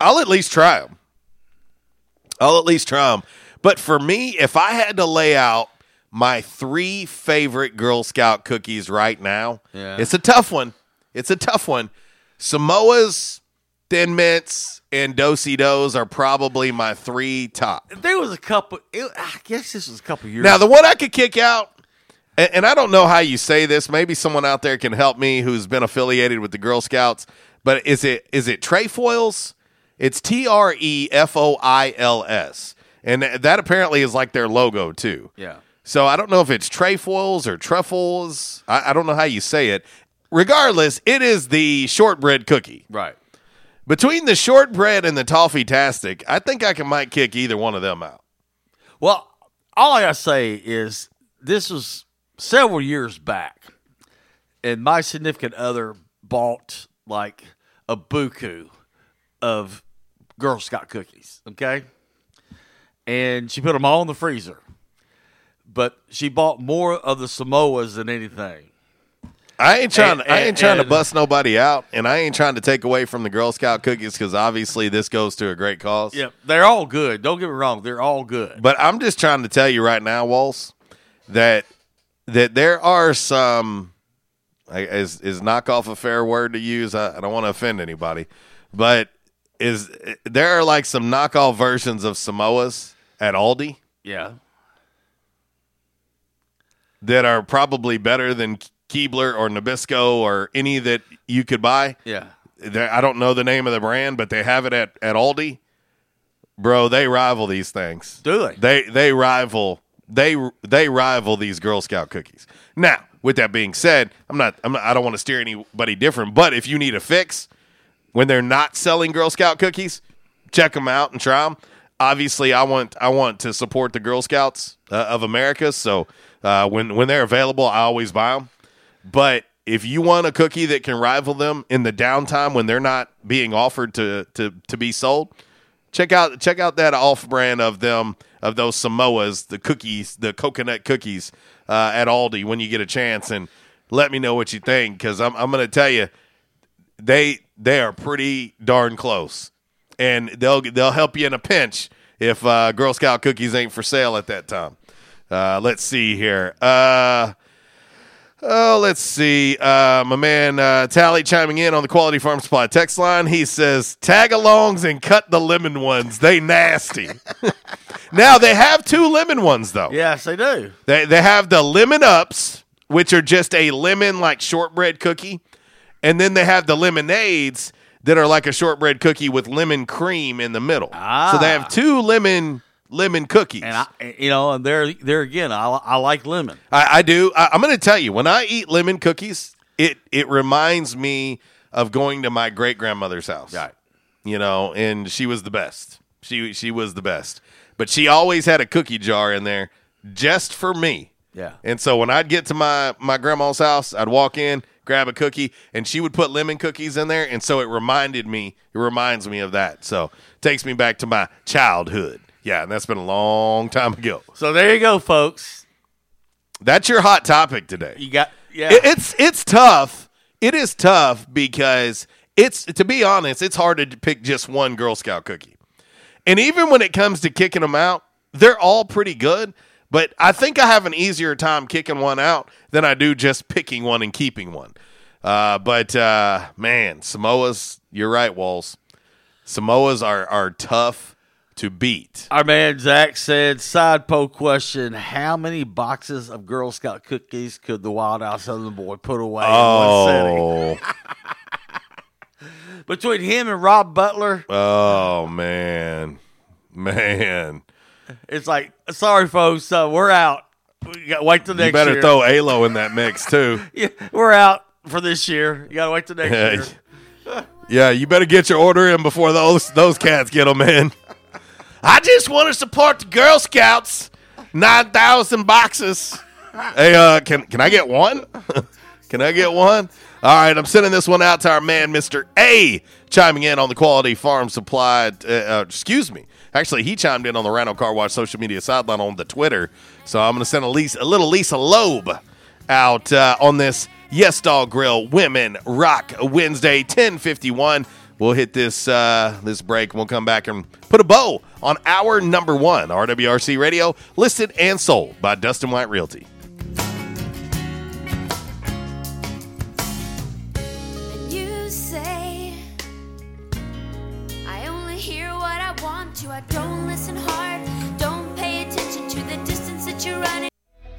I'll at least try them. I'll at least try them. But for me, if I had to lay out my three favorite Girl Scout cookies right now, Yeah. it's a tough one. It's a tough one. Samoa's, Thin Mints, and Dosey Does are probably my three top. There was a couple. It, I guess this was a couple years. Now, the one I could kick out, and, and I don't know how you say this. Maybe someone out there can help me who's been affiliated with the Girl Scouts. But is it is it trefoils? It's T R E F O I L S, and that apparently is like their logo too. Yeah. So I don't know if it's trefoils or truffles. I, I don't know how you say it. Regardless, it is the shortbread cookie. Right. Between the shortbread and the toffee tastic, I think I can might kick either one of them out. Well, all I gotta say is this was several years back, and my significant other bought like a buku of Girl Scout cookies. Okay, and she put them all in the freezer, but she bought more of the Samoas than anything. I ain't trying. And- I ain't and- trying to bust nobody out, and I ain't trying to take away from the Girl Scout cookies because obviously this goes to a great cause. Yeah, they're all good. Don't get me wrong; they're all good. But I'm just trying to tell you right now, Walls, that that there are some. Is is knockoff a fair word to use? I, I don't want to offend anybody, but is there are like some knockoff versions of Samoas at Aldi Yeah, that are probably better than Keebler or Nabisco or any that you could buy. yeah. They're- I don't know the name of the brand, but they have it at, at Aldi. Bro, they rival these things. Do they? They they rival they they rival these Girl Scout cookies. Now, with that being said, I'm not, I'm not I don't want to steer anybody different, but if you need a fix when they're not selling Girl Scout cookies, check them out and try them. Obviously, I want I want to support the Girl Scouts uh, of America, so uh, when when they're available, I always buy them. But if you want a cookie that can rival them in the downtime when they're not being offered to to to be sold, check out check out that off brand of them of those Samoas, the cookies, the coconut cookies uh, at Aldi when you get a chance, and let me know what you think because I'm I'm to tell you they they are pretty darn close, and they'll they'll help you in a pinch if uh, Girl Scout cookies ain't for sale at that time. Uh, let's see here. Uh, Oh, let's see. Uh, my man uh, Tally chiming in on the Quality Farm Supply text line. He says, "Tag alongs and cut the lemon ones. They nasty." [LAUGHS] now they have two lemon ones though. Yes, they do. They they have the lemon ups, which are just a lemon like shortbread cookie, and then they have the lemonades that are like a shortbread cookie with lemon cream in the middle. Ah. So they have two lemon lemon cookies. And I, you know, and there, there again, I, I like lemon. I, I do. I, I'm going to tell you when I eat lemon cookies, it it reminds me of going to my great grandmother's house. Right. You know, and she was the best. She she was the best. But she always had a cookie jar in there just for me. Yeah. And so when I'd get to my my grandma's house, I'd walk in, grab a cookie, and she would put lemon cookies in there, and so it reminded me. It reminds me of that. So takes me back to my childhood. Yeah, and that's been a long time ago. So there you go, folks. That's your hot topic today. You got yeah. It- it's it's tough. It is tough because it's to be honest, it's hard to pick just one Girl Scout cookie. And even when it comes to kicking them out, they're all pretty good. But I think I have an easier time kicking one out than I do just picking one and keeping one. Uh, but uh, man, Samoas, you're right, Walls. Samoas are are tough to beat. Our man Zach said, side poll question: How many boxes of Girl Scout cookies could the Wild Out Southern Boy put away in one setting? Oh, [LAUGHS] Between him and Rob Butler, oh man, man. It's like, sorry, folks, uh, we're out. We got to wait till next You better year. throw Alo in that mix too. [LAUGHS] yeah, we're out for this year. You got to wait till next Yeah, year. yeah, you better get your order in before those those cats get them in. I just want to support the Girl Scouts. Nine thousand boxes. Hey, uh, can can I get one? [LAUGHS] can I get one? All right, I'm sending this one out to our man, Mister A, chiming in on the Quality Farm Supply. Uh, uh, excuse me, Actually, he chimed in on the Rhino Car Wash social media sideline on the Twitter. So I'm going to send a, Lisa, a little Lisa Loeb out uh, on this Yes Dog Grill Women Rock Wednesday, 1051. We'll hit this uh, this break. We'll come back and put a bow on our number one RWRC Radio, listed and sold by Dustin White Realty.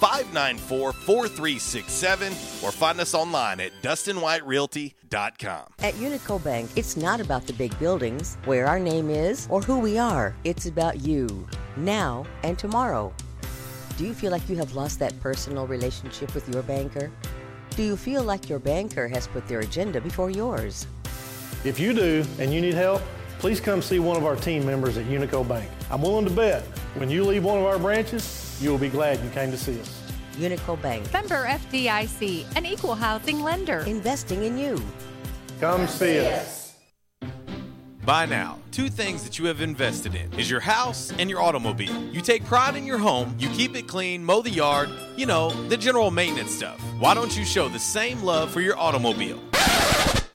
594 4367, or find us online at DustinWhiteRealty.com. At Unico Bank, it's not about the big buildings, where our name is, or who we are. It's about you, now and tomorrow. Do you feel like you have lost that personal relationship with your banker? Do you feel like your banker has put their agenda before yours? If you do and you need help, please come see one of our team members at Unico Bank. I'm willing to bet when you leave one of our branches, you will be glad you came to see us. Unico Bank. Member FDIC, an equal housing lender. Investing in you. Come see us. Buy now. Two things that you have invested in is your house and your automobile. You take pride in your home, you keep it clean, mow the yard, you know, the general maintenance stuff. Why don't you show the same love for your automobile?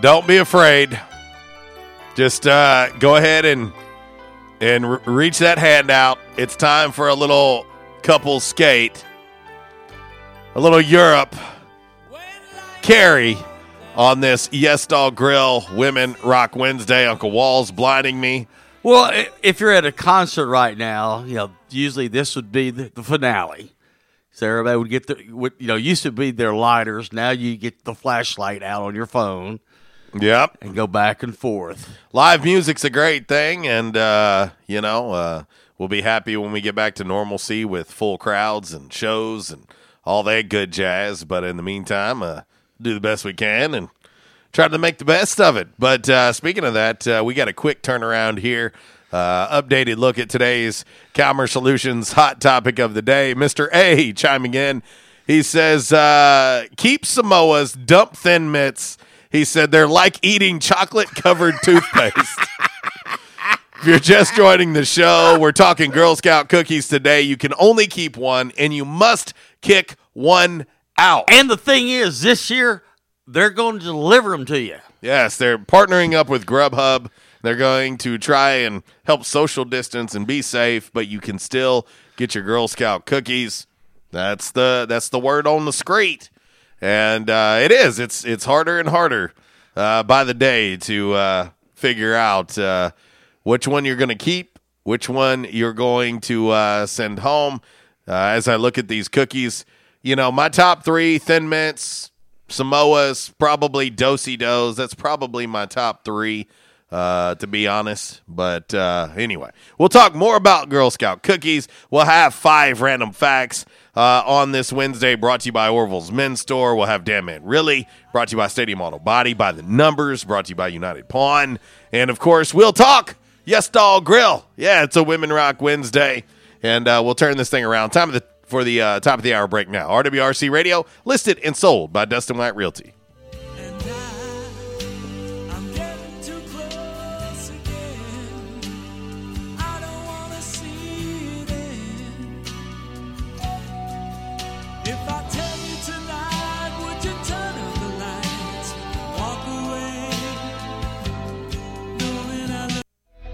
Don't be afraid. Just uh, go ahead and and re- reach that hand out. It's time for a little couple skate, a little Europe carry on this Yes Dog Grill Women Rock Wednesday. Uncle Walls blinding me. Well, if you're at a concert right now, you know, usually this would be the, the finale. So everybody would get the, you know, used to be their lighters. Now you get the flashlight out on your phone. Yep. And go back and forth. Live music's a great thing, and uh, you know uh, we'll be happy when we get back to normalcy with full crowds and shows and all that good jazz. But in the meantime, uh, do the best we can and try to make the best of it. But uh, speaking of that, uh, we got a quick turnaround here. Uh, updated look at today's Calmer Solutions hot topic of the day. Mr. A chiming in. He says, uh, keep Samoas, dump thin mitts. He said they're like eating chocolate covered toothpaste. if you're just joining the show, we're talking Girl Scout cookies today. You can only keep one, and you must kick one out. And the thing is, this year they're going to deliver them to you. Yes, they're partnering up with Grubhub. They're going to try and help social distance and be safe, but you can still get your Girl Scout cookies. That's the that's the word on the street, and uh, it is. It's it's harder and harder uh, by the day to uh, figure out uh, which one you're going to keep, which one you're going to uh, send home. Uh, as I look at these cookies, you know, my top three: Thin Mints, Samoa's, probably Dosey Does. That's probably my top three, to be honest. But anyway, we'll talk more about Girl Scout cookies. We'll have five random facts uh, on this Wednesday, brought to you by Orville's Men's Store. We'll have Damn Man Really, brought to you by Stadium Auto Body, by the Numbers, brought to you by United Pawn. And of course, we'll talk Yes Dog Grill. Yeah, it's a Women Rock Wednesday. And uh, we'll turn this thing around. Time of the, for the uh, top of the hour break now. RWRC Radio, listed and sold by Dustin White Realty.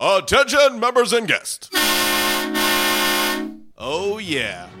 Attention, members and guests. Oh, yeah.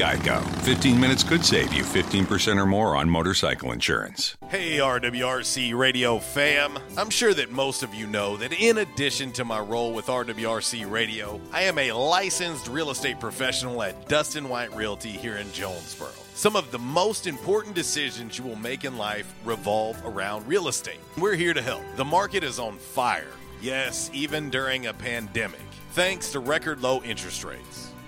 Geico. 15 minutes could save you 15% or more on motorcycle insurance. Hey, RWRC Radio fam. I'm sure that most of you know that in addition to my role with RWRC Radio, I am a licensed real estate professional at Dustin White Realty here in Jonesboro. Some of the most important decisions you will make in life revolve around real estate. We're here to help. The market is on fire. Yes, even during a pandemic, thanks to record low interest rates.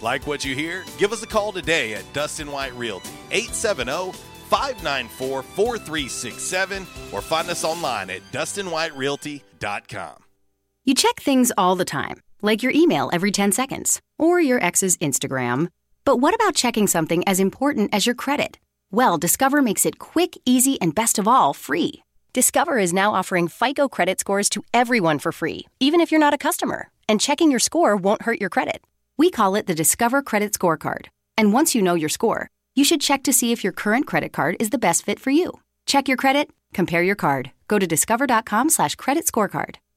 Like what you hear? Give us a call today at Dustin White Realty, 870 594 4367, or find us online at DustinWhiteRealty.com. You check things all the time, like your email every 10 seconds or your ex's Instagram. But what about checking something as important as your credit? Well, Discover makes it quick, easy, and best of all, free. Discover is now offering FICO credit scores to everyone for free, even if you're not a customer. And checking your score won't hurt your credit. We call it the Discover Credit Scorecard. And once you know your score, you should check to see if your current credit card is the best fit for you. Check your credit, compare your card. Go to discover.com slash credit scorecard.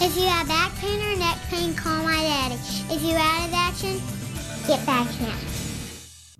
If you have back pain or neck pain, call my daddy. If you're out of action, get back now.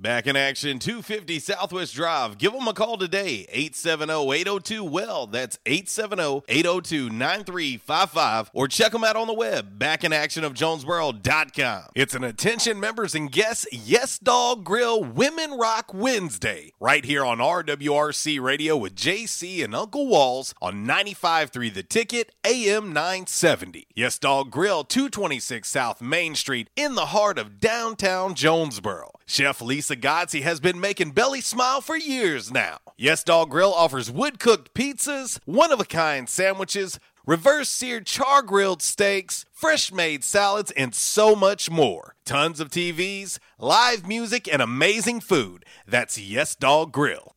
Back in action, 250 Southwest Drive. Give them a call today, 870-802-WELL. That's 870-802-9355. Or check them out on the web, backinactionofjonesboro.com. It's an attention members and guests Yes Dog Grill Women Rock Wednesday, right here on RWRC Radio with JC and Uncle Walls on 95.3 The Ticket, AM 970. Yes Dog Grill, 226 South Main Street, in the heart of downtown Jonesboro. Chef Lisa Gotzi has been making Belly smile for years now. Yes Dog Grill offers wood cooked pizzas, one of a kind sandwiches, reverse seared char grilled steaks, fresh made salads, and so much more. Tons of TVs, live music, and amazing food. That's Yes Dog Grill.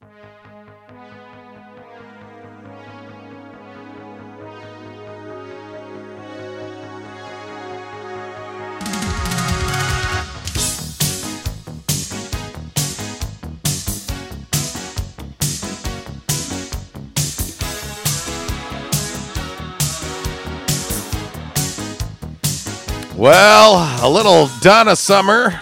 Well, a little Donna Summer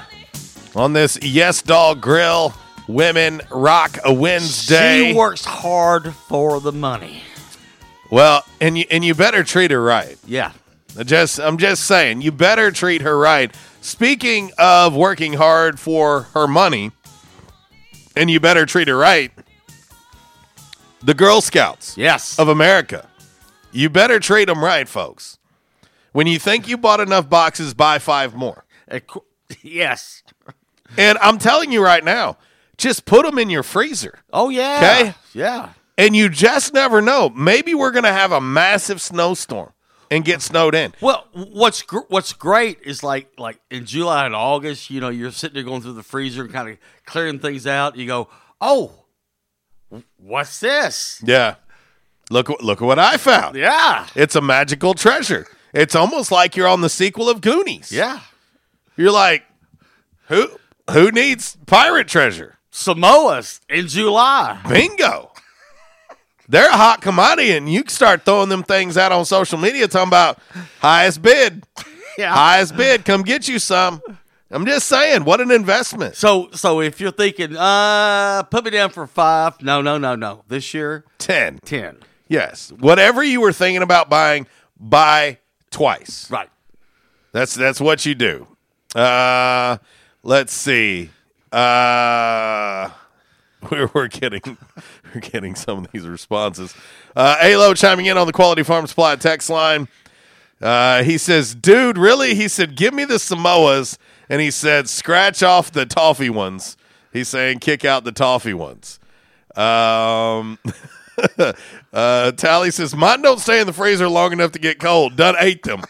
on this Yes Dog Grill Women Rock a Wednesday. She works hard for the money. Well, and you and you better treat her right. Yeah. Just I'm just saying, you better treat her right. Speaking of working hard for her money, and you better treat her right. The Girl Scouts, yes, of America. You better treat them right, folks. When you think you bought enough boxes, buy five more. [LAUGHS] Yes. And I'm telling you right now, just put them in your freezer. Oh yeah. Okay? Yeah. And you just never know. Maybe we're going to have a massive snowstorm and get snowed in. Well, what's gr- what's great is like like in July and August, you know, you're sitting there going through the freezer and kind of clearing things out. You go, oh, what's this? Yeah. Look look at what I found. Yeah. It's a magical treasure. It's almost like you're on the sequel of Goonies. Yeah. You're like, who who needs pirate treasure? Samoas in July. Bingo. They're a hot commodity, and you can start throwing them things out on social media talking about highest bid. [LAUGHS] Yeah. Highest bid. Come get you some. I'm just saying, what an investment. So so if you're thinking, uh, put me down for five, no, no, no, no. This year, Ten. ten. Yes. Whatever you were thinking about buying, buy twice. Right. That's that's what you do. Uh let's see. Uh [LAUGHS] we're, we're getting [LAUGHS] we're getting some of these responses. Uh Alo chiming in on the Quality Farm Supply text line. Uh he says, dude, really? He said, give me the Samoas. And he said, scratch off the toffee ones. He's saying kick out the toffee ones. Um [LAUGHS] [LAUGHS] uh Tally says, mine don't stay in the freezer long enough to get cold. Done ate them. [LAUGHS]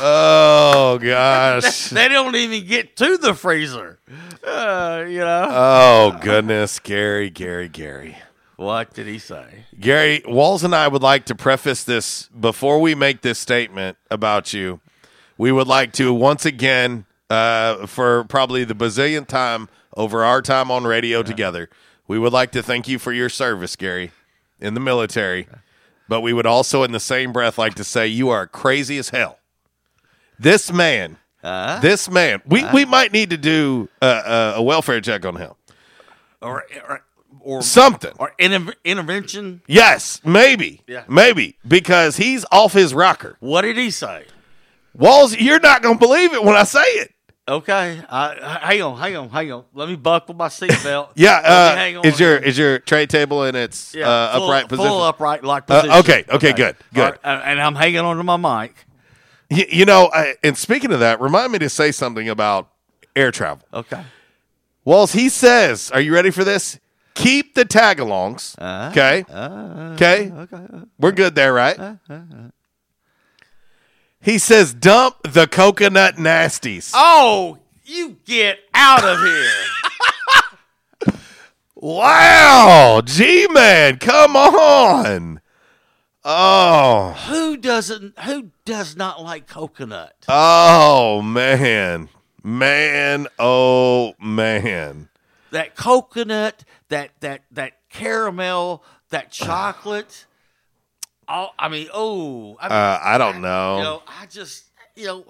oh gosh. [LAUGHS] they don't even get to the freezer. Uh, you know. Oh goodness, Gary, Gary, Gary. What did he say? Gary, Walls and I would like to preface this before we make this statement about you. We would like to once again, uh, for probably the bazillionth time over our time on radio together, we would like to thank you for your service, Gary, in the military. But we would also, in the same breath, like to say you are crazy as hell. This man, Uh, this man, we, we might need to do uh, uh, a welfare check on him. or or, or Something. or inter- intervention. Yes, maybe. Yeah. Maybe. Because he's off his rocker. What did he say? Walls, you're not going to believe it when I say it. Okay, uh, hang on, hang on, hang on. Let me buckle my seatbelt. [LAUGHS] Yeah, uh, hang on is your is your tray table in its Yeah, uh, full- upright position? Full upright like Uh, position. okay, okay, good, good. All right, and I'm hanging on to my mic. You, you know, I, and speaking of that, remind me to say something about air travel. Okay. Walls, he says, are you ready for this? Keep the tag-alongs. Uh, okay. uh, okay. okay. We're good there, right? He says, dump the coconut nasties. Oh, you get out of here! [LAUGHS] Wow, G man, come on. Oh, who doesn't? Who does not like coconut? oh man, man, oh man. That coconut, that that that caramel, that chocolate. Oh, I mean, oh, I, mean, Uh, I don't know. You know, I just, you know,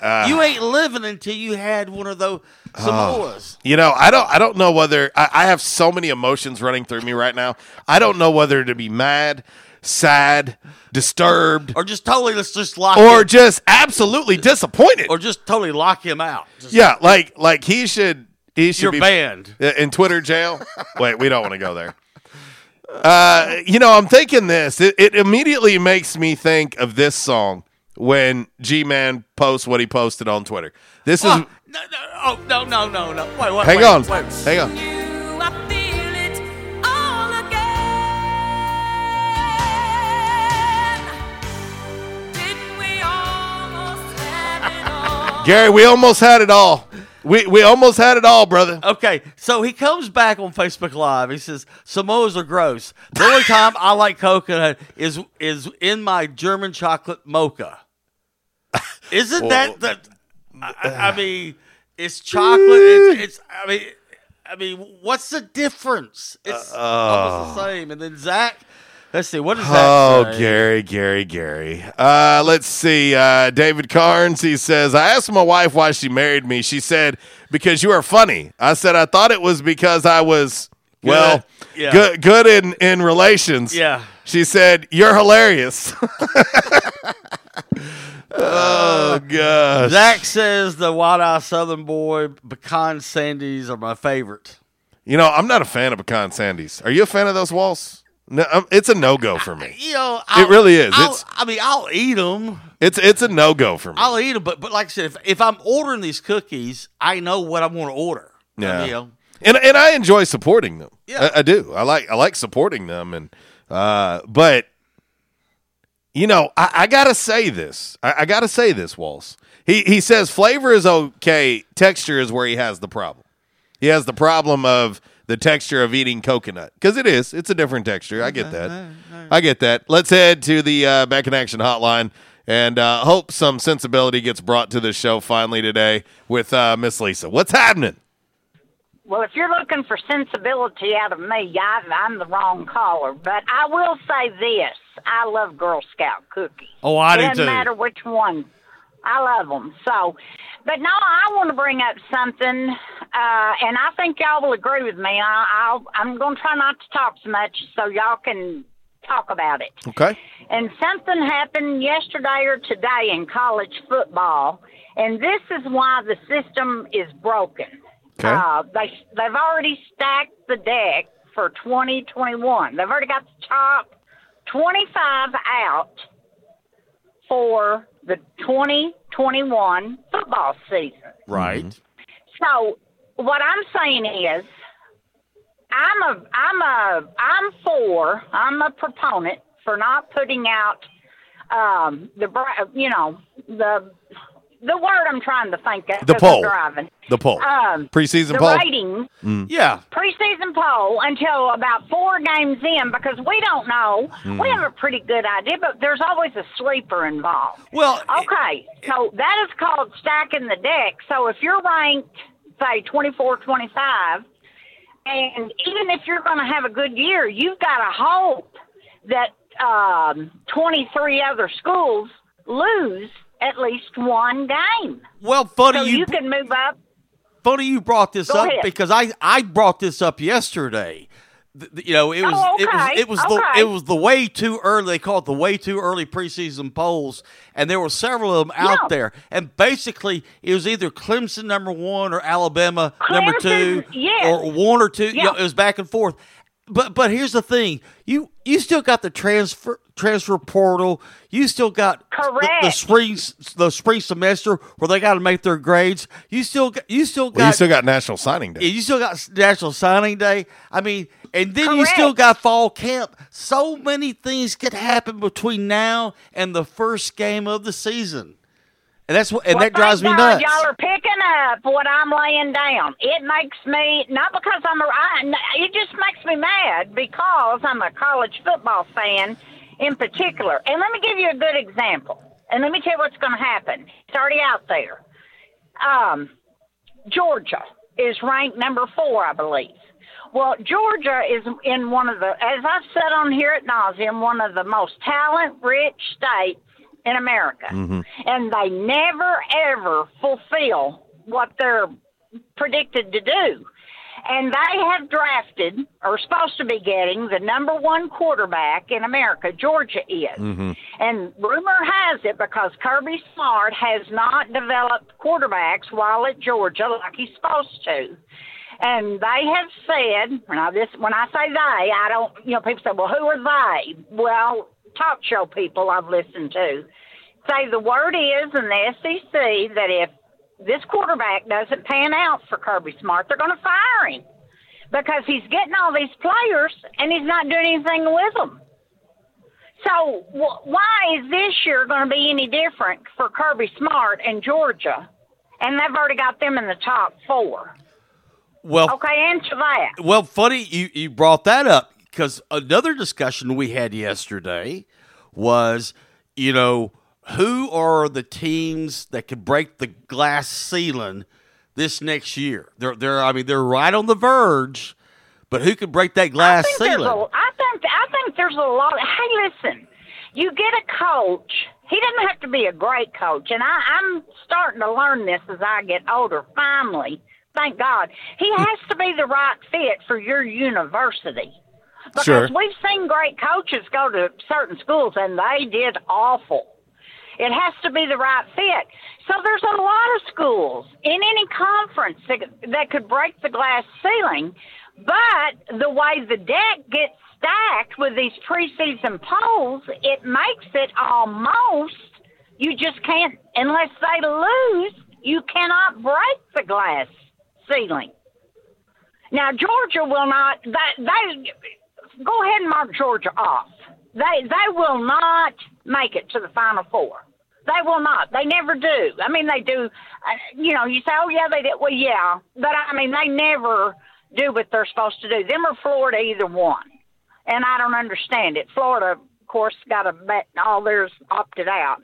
Uh, you ain't living until you had one of those Samoas. You know, I don't. I don't know whether I, I have so many emotions running through me right now. I don't know whether to be mad, sad, disturbed, or just totally let's just lock, or him, just absolutely disappointed, or just totally lock him out. Just- yeah, like like he should. He should You're be banned. in Twitter jail. Wait, we don't want to go there. Uh, you know, I'm thinking this. It, it immediately makes me think of this song when G Man posts what he posted on Twitter. This is. Oh, no, no, oh, no, no, no, no. Wait, wait, hang wait, on, wait. hang on. Gary, we almost had it all. We we almost had it all, brother. Okay, so he comes back on Facebook Live. He says Samoas are gross. The only time I like coconut is is in my German chocolate mocha. Isn't that the? I, I [SIGHS] mean, it's chocolate. It's, it's. I mean, I mean, what's the difference? It's Uh, almost the same. And then Zach, let's see, what does that Oh, say? Gary, Gary, Gary. Uh, let's see. Uh, David Carnes, he says, I asked my wife why she married me. She said, because you are funny. I said, I thought it was because I was, well, yeah. good, good in, in relations. Yeah. She said, you're hilarious. [LAUGHS] oh, gosh. Zach says the Wide Eye Southern Boy pecan sandies are my favorite. You know, I'm not a fan of pecan sandies. Are you a fan of those walls? No, um, it's a no go for me. You know, It really is. I'll- It's I mean, I'll eat them. it's it's a no go for me. I'll eat them, but but like I said, if, if I'm ordering these cookies, I know what I'm going to order. Yeah. You know? and and I enjoy supporting them. Yeah. I, I do. I like I like supporting them, and uh, but you know, I, I gotta say this. I, I gotta say this, Walls. He he says flavor is okay. Texture is where he has the problem. He has the problem of the texture of eating coconut because it is. It's a different texture. I get that. I get that. Let's head to the uh, back in action hotline and uh, hope some sensibility gets brought to the show finally today with uh, Miss Lisa. What's happening? Well, if you're looking for sensibility out of me, I, I'm the wrong caller. But I will say this: I love Girl Scout cookies. Oh, I do Doesn't too. matter which one. I love them. So, but no, I want to bring up something, uh, and I think y'all will agree with me. I, I'll, I'm going to try not to talk so much, so y'all can talk about it. Okay. And something happened yesterday or today in college football, and this is why the system is broken. Okay. Uh, they they've already stacked the deck for 2021. They've already got the top 25 out for the 2021 football season. Right. So what I'm saying is, I'm a I'm a I'm for I'm a proponent for not putting out um the you know the the word I'm trying to think of The I'm poll. driving. The poll. Um, Preseason the poll? ratings Mm. Yeah. preseason poll until about four games in because we don't know. Hmm. We have a pretty good idea, but there's always a sleeper involved. Well, okay, so that is called stacking the deck. So if you're ranked, say, 24, 25, and even if you're going to have a good year, you've got to hope that um, 23 other schools lose at least one game. Well, funny so you, you can move up. funny you brought this Go up ahead. because I I brought this up yesterday. You know, it was Oh, it was it was okay. the it was the way too early. They call it the way too early preseason polls, and there were several of them out Yeah. there. And basically, it was either Clemson number one or Alabama number two, yes. or one or two. You know, it was back and forth. But but here's the thing: you you still got the transfer transfer portal. You still got the, the spring the spring semester where they got to make their grades. You still got you still got Well, you still got National Signing Day. you still got National Signing Day. I mean, and then you still got fall camp. So many things could happen between now and the first game of the season, and that's what and Well, that drives me nuts. Y'all are picking up what I'm laying down. It makes me not because I'm a. I, it just makes me mad because I'm a college football fan in particular. And let me give you a good example. And let me tell you what's going to happen. It's already out there. Um, Georgia is ranked number four, I believe. Well, Georgia is in one of the, as I've said on here at nauseum, one of the most talent-rich states in America, Mm-hmm. and they never ever fulfill what they're predicted to do. And they have drafted, or supposed to be getting, the number one quarterback in America. Georgia is. Mm-hmm. And rumor has it because Kirby Smart has not developed quarterbacks while at Georgia like he's supposed to. And they have said, now this when I say they, I don't you know, people say, Well, who are they? Well, talk show people I've listened to say the word is in the SEC that if this quarterback doesn't pan out for Kirby Smart, they're gonna fire him. Because he's getting all these players and he's not doing anything with them. So wh- why is this year going to be any different for Kirby Smart and Georgia? And they've already got them in the top four. Well, Okay, answer that. Well, funny you, you brought that up because another discussion we had yesterday was, you know, who are the teams that could break the glass ceiling this next year? They're they're I mean they're right on the verge, but who could break that glass I ceiling? a, I think I think there's a lot. Hey, listen, you get a coach. He doesn't have to be a great coach, and I, I'm starting to learn this as I get older. Finally, thank God, he [LAUGHS] has to be the right fit for your university. Because Sure. we've seen great coaches go to certain schools and they did awful. It has to be the right fit. So there's a lot of schools in any conference that, that could break the glass ceiling, but the way the deck gets stacked with these preseason polls, it makes it almost you just can't unless they lose, you cannot break the glass ceiling. Now Georgia will not. They, they go ahead and mark Georgia off. They they will not make it to the Final Four. They will not. They never do. I mean, they do. Uh, you know, you say, "Oh yeah, they did." Well, yeah, but I mean, they never do what they're supposed to do. Them or Florida, either one. And I don't understand it. Florida, of course, got a bet. All theirs opted out.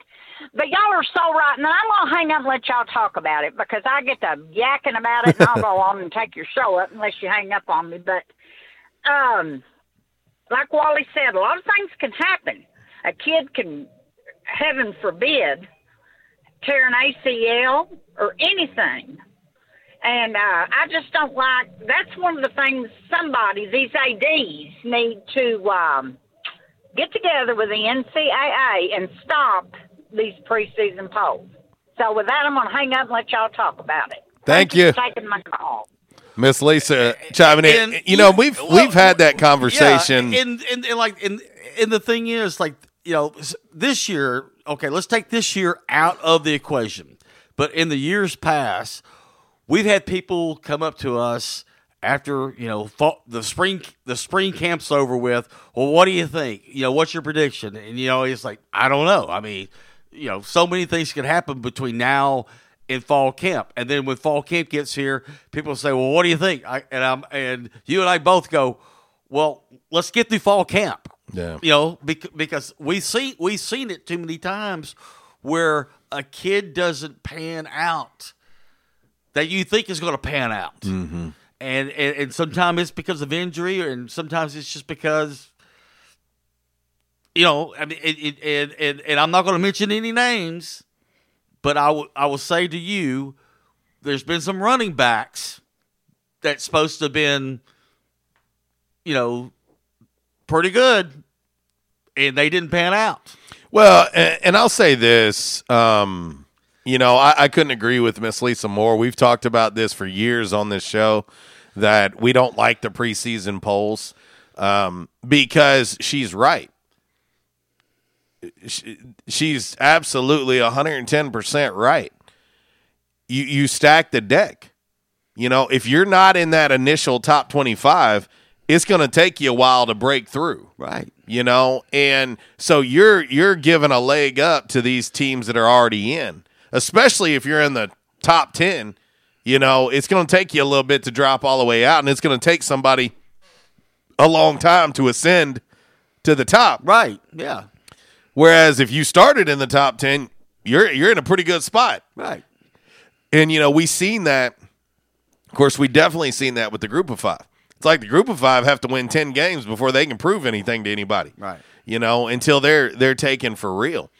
But y'all are so right. And I'm gonna hang up and let y'all talk about it because I get to yakking about it, and I'll go [LAUGHS] on and take your show up unless you hang up on me. But um, like Wally said, a lot of things can happen. A kid can, heaven forbid, tear an ACL or anything. And uh, I just don't like. That's one of the things somebody, these ads, need to um, get together with the NCAA and stop these preseason polls. So with that, I'm going to hang up and let y'all talk about it. Thank you. for taking my call. Miss Lisa chiming in. And- you know, we've we've had that conversation. Yeah, and, and, and like and and the thing is, like you know, this year. Okay, let's take this year out of the equation. But in the years past, we've had people come up to us after you know fall, the spring the spring camp's over with. Well, what do you think? You know, what's your prediction? And you know, it's like I don't know. I mean, you know, so many things can happen between now and fall camp, and then when fall camp gets here, people say, "Well, what do you think?" I, and I'm and you and I both go, "Well, let's get through fall camp." Yeah. You know, bec- because we see we've seen it too many times where a kid doesn't pan out that you think is going to pan out, Mm-hmm. and, and and sometimes it's because of injury, and sometimes it's just because you know. I mean, it, it, and and and I'm not going to mention any names, but I will I will say to you, there's been some running backs that's supposed to have been, you know, pretty good, and they didn't pan out. Well, and, and I'll say this. Um, you know, I, I couldn't agree with Miss Lisa more. We've talked about this for years on this show that we don't like the preseason polls um, because she's right. She, she's absolutely 110% right. You, you stack the deck. You know, if you're not in that initial top 25, it's going to take you a while to break through. Right. You know, and so you're you're giving a leg up to these teams that are already in, especially if you're in the top 10. You know, it's going to take you a little bit to drop all the way out and it's going to take somebody a long time to ascend to the top. Right. Yeah. Whereas if you started in the top 10, you're you're in a pretty good spot. Right. And you know, we seen that. Of course, we definitely seen that with the group of five. It's like the group of five have to win ten games before they can prove anything to anybody. Right. You know, until they're they're taken for real.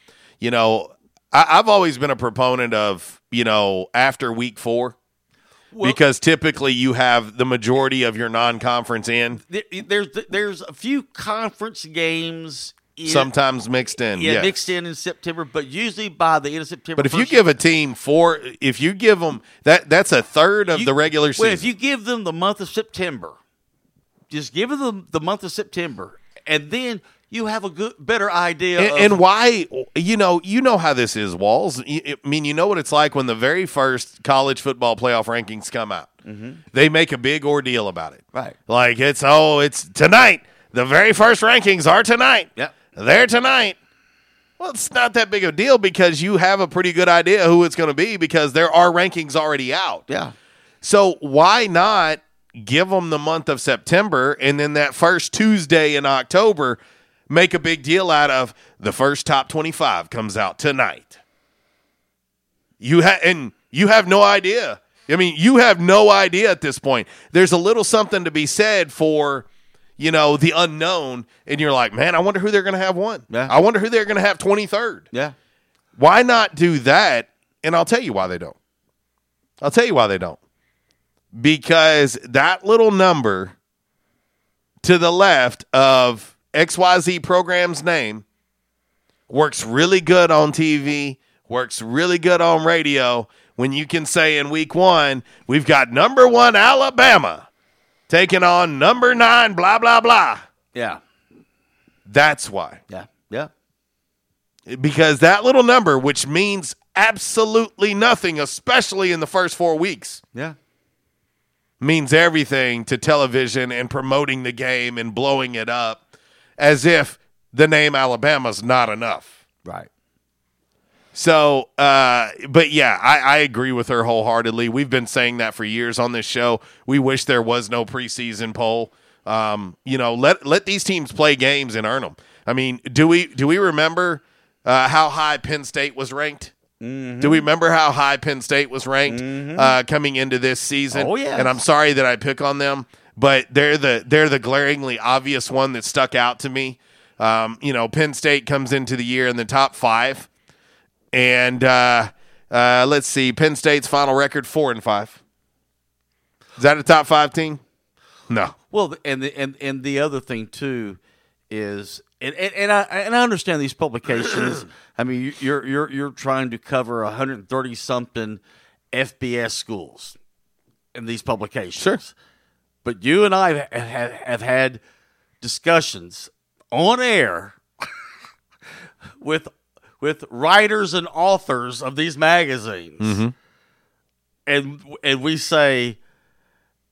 You know, I, I've always been a proponent of you know after week four. because typically you have the majority of your non-conference in, There- There's there's a few conference games. Sometimes mixed in. yeah, yes. mixed in in September, but usually by the end of September. But if you give a team four, if you give them that, that's a third of the regular season. Well, if you give them the month of September, just give them the month of September, and then you have a good, better idea. and, of, and why you know you know how this is walls i mean you know what it's like when the very first college football playoff rankings come out Mhm. they make a big ordeal about it Right. like it's oh it's tonight the very first rankings are tonight Yep. They're tonight well it's not that big of a deal because you have a pretty good idea who it's going to be because there are rankings already out Yeah. so why not give them the month of September and then that first Tuesday in October make a big deal out of the first top 25 comes out tonight. You have and you have no idea. I mean, you have no idea at this point. There's a little something to be said for you know, the unknown and you're like, "Man, I wonder who they're going to have one. Yeah. I wonder who they're going to have 23rd." Yeah. Why not do that? And I'll tell you why they don't. I'll tell you why they don't. Because that little number to the left of XYZ program's name works really good on TV, works really good on radio when you can say in week one, we've got number one Alabama taking on number nine, blah, blah, blah. Yeah. That's why. Yeah. Yeah. Because that little number, which means absolutely nothing, especially in the first four weeks, Yeah. means everything to television and promoting the game and blowing it up as if the name Alabama's not enough. Right. So, uh, but yeah, I, I agree with her wholeheartedly. We've been saying that for years on this show. We wish there was no preseason poll. Um, you know, let let these teams play games and earn them. I mean, do we do we remember uh, how high Penn State was ranked? Mm-hmm. Do we remember how high Penn State was ranked uh, coming into this season? Oh, yeah. And I'm sorry that I pick on them, but they're the they're the glaringly obvious one that stuck out to me. Um, you know, Penn State comes into the year in the top five, and uh, uh, let's see, Penn State's final record four and five. Is that a top five team? No. Well, and the and and the other thing too is, and and, and I and I understand these publications. [CLEARS THROAT] I mean, you- you're you're you're trying to cover 130 something FBS schools in these publications. Sure. But you and I have, have, have had discussions on air [LAUGHS] with with writers and authors of these magazines, Mm-hmm. and and we say,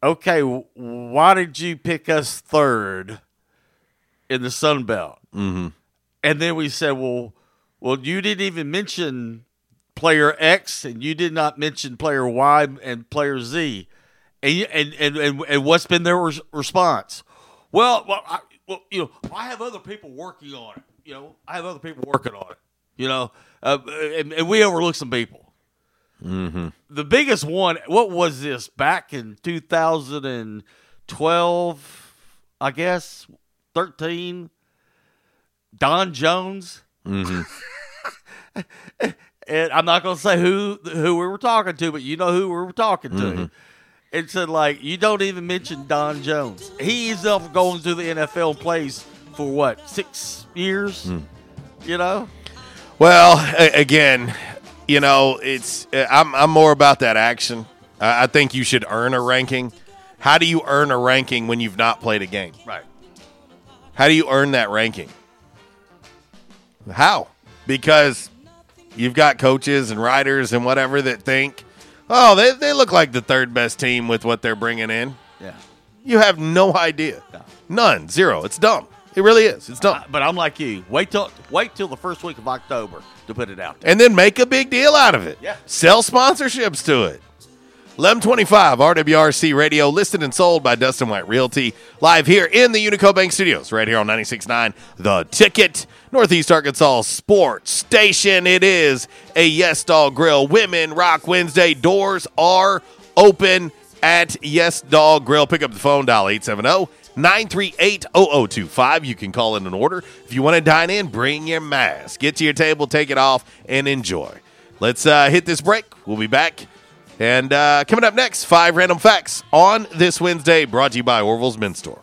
okay, why did you pick us third in the Sun Belt? Mm-hmm. And then we said, well, well, you didn't even mention player X, and you did not mention player Y and player Z, and and, and and and what's been their res- response? Well, well, I, well, you know, I have other people working on it. You know, I have other people working on it. You know, uh, and, and we overlook some people. Mm-hmm. The biggest one, what was this back in 2012? I guess 13. Don Jones. Mm-hmm. [LAUGHS] and I'm not going to say who who we were talking to, but you know who we were talking to. Mhm. It said like you don't even mention Don Jones. He up going to the NFL and plays for what six years. Hmm. You know, Well, a- again, you know, it's uh, I'm I'm more about that action. I I think you should earn a ranking. How do you earn a ranking when you've not played a game? right? How do you earn that ranking? How? Because you've got coaches and writers and whatever that think, oh, they, they look like the third best team with what they're bringing in. Yeah. You have no idea. None. Zero. It's dumb. It really is. It's dumb. Uh, but I'm like you. Wait till wait till the first week of October to put it out. there. and then make a big deal out of it. Yeah. Sell sponsorships to it. Lem 1125 RWRC Radio, listed and sold by Dustin White Realty, live here in the Unico Bank Studios, right here on 96.9 The Ticket, Northeast Arkansas Sports Station. It is a Yes Dog Grill Women Rock Wednesday. Doors are open at Yes Dog Grill. Pick up the phone, dial 870 938 0025. You can call in an order. If you want to dine in, bring your mask. Get to your table, take it off, and enjoy. Let's uh, hit this break. We'll be back. And uh, coming up next, five random facts on this Wednesday, brought to you by Orville's Men's Store.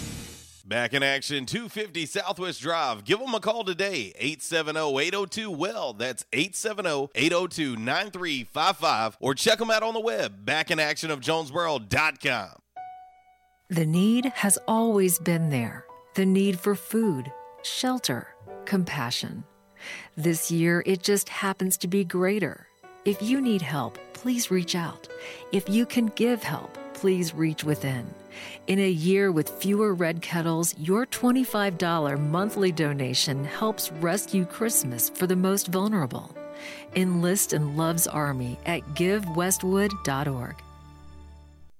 Back in action, 250 Southwest Drive. Give them a call today, 870-802-WELL. That's 870-802-9355. Or check them out on the web, backinactionofjonesboro.com. The need has always been there the need for food, shelter, compassion. This year, it just happens to be greater. If you need help, please reach out. If you can give help, please reach within. In a year with fewer red kettles, your $25 monthly donation helps rescue Christmas for the most vulnerable. Enlist in Love's Army at givewestwood.org.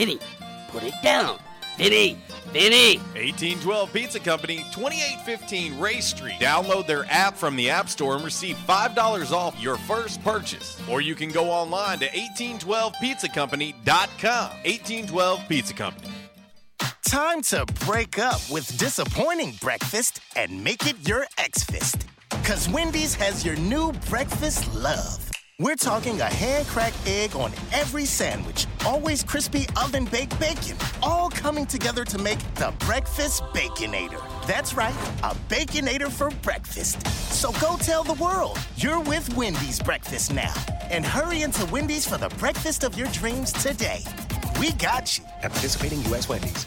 Vinny, put it down. Vinny, Vinny. 1812 Pizza Company, 2815 Ray Street. Download their app from the App Store and receive $5 off your first purchase. Or you can go online to 1812pizzacompany.com. 1812 Pizza Company. Time to break up with disappointing breakfast and make it your ex fist. Cause Wendy's has your new breakfast love. We're talking a hand cracked egg on every sandwich, always crispy oven baked bacon, all coming together to make the Breakfast Baconator. That's right, a Baconator for breakfast. So go tell the world you're with Wendy's breakfast now. And hurry into Wendy's for the breakfast of your dreams today. We got you. At participating U.S. Wendy's.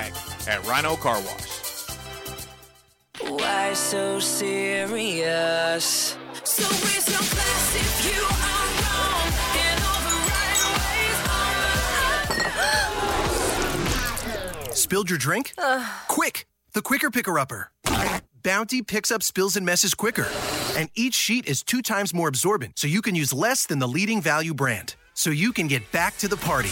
at Rhino Car Wash. Why so serious? So raise your glass if you are wrong in all the right ways. Spilled your drink? [SIGHS] Uh. Quick! The Quicker Picker Upper. Bounty picks up spills and messes quicker. And each sheet is two times more absorbent, so you can use less than the leading value brand. So you can get back to the party.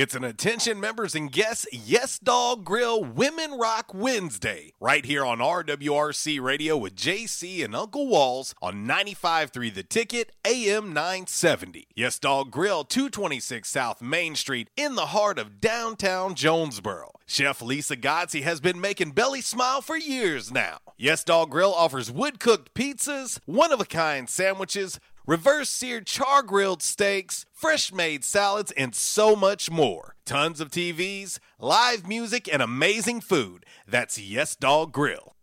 It's an attention members and guests Yes Dog Grill Women Rock Wednesday right here on RWRC Radio with JC and Uncle Walls on 95.3 The Ticket AM 970. Yes Dog Grill 226 South Main Street in the heart of downtown Jonesboro. Chef Lisa Godsey has been making Belly smile for years now. Yes Dog Grill offers wood cooked pizzas, one of a kind sandwiches, reverse seared char grilled steaks, fresh made salads, and so much more. Tons of TVs, live music, and amazing food. That's Yes Dog Grill.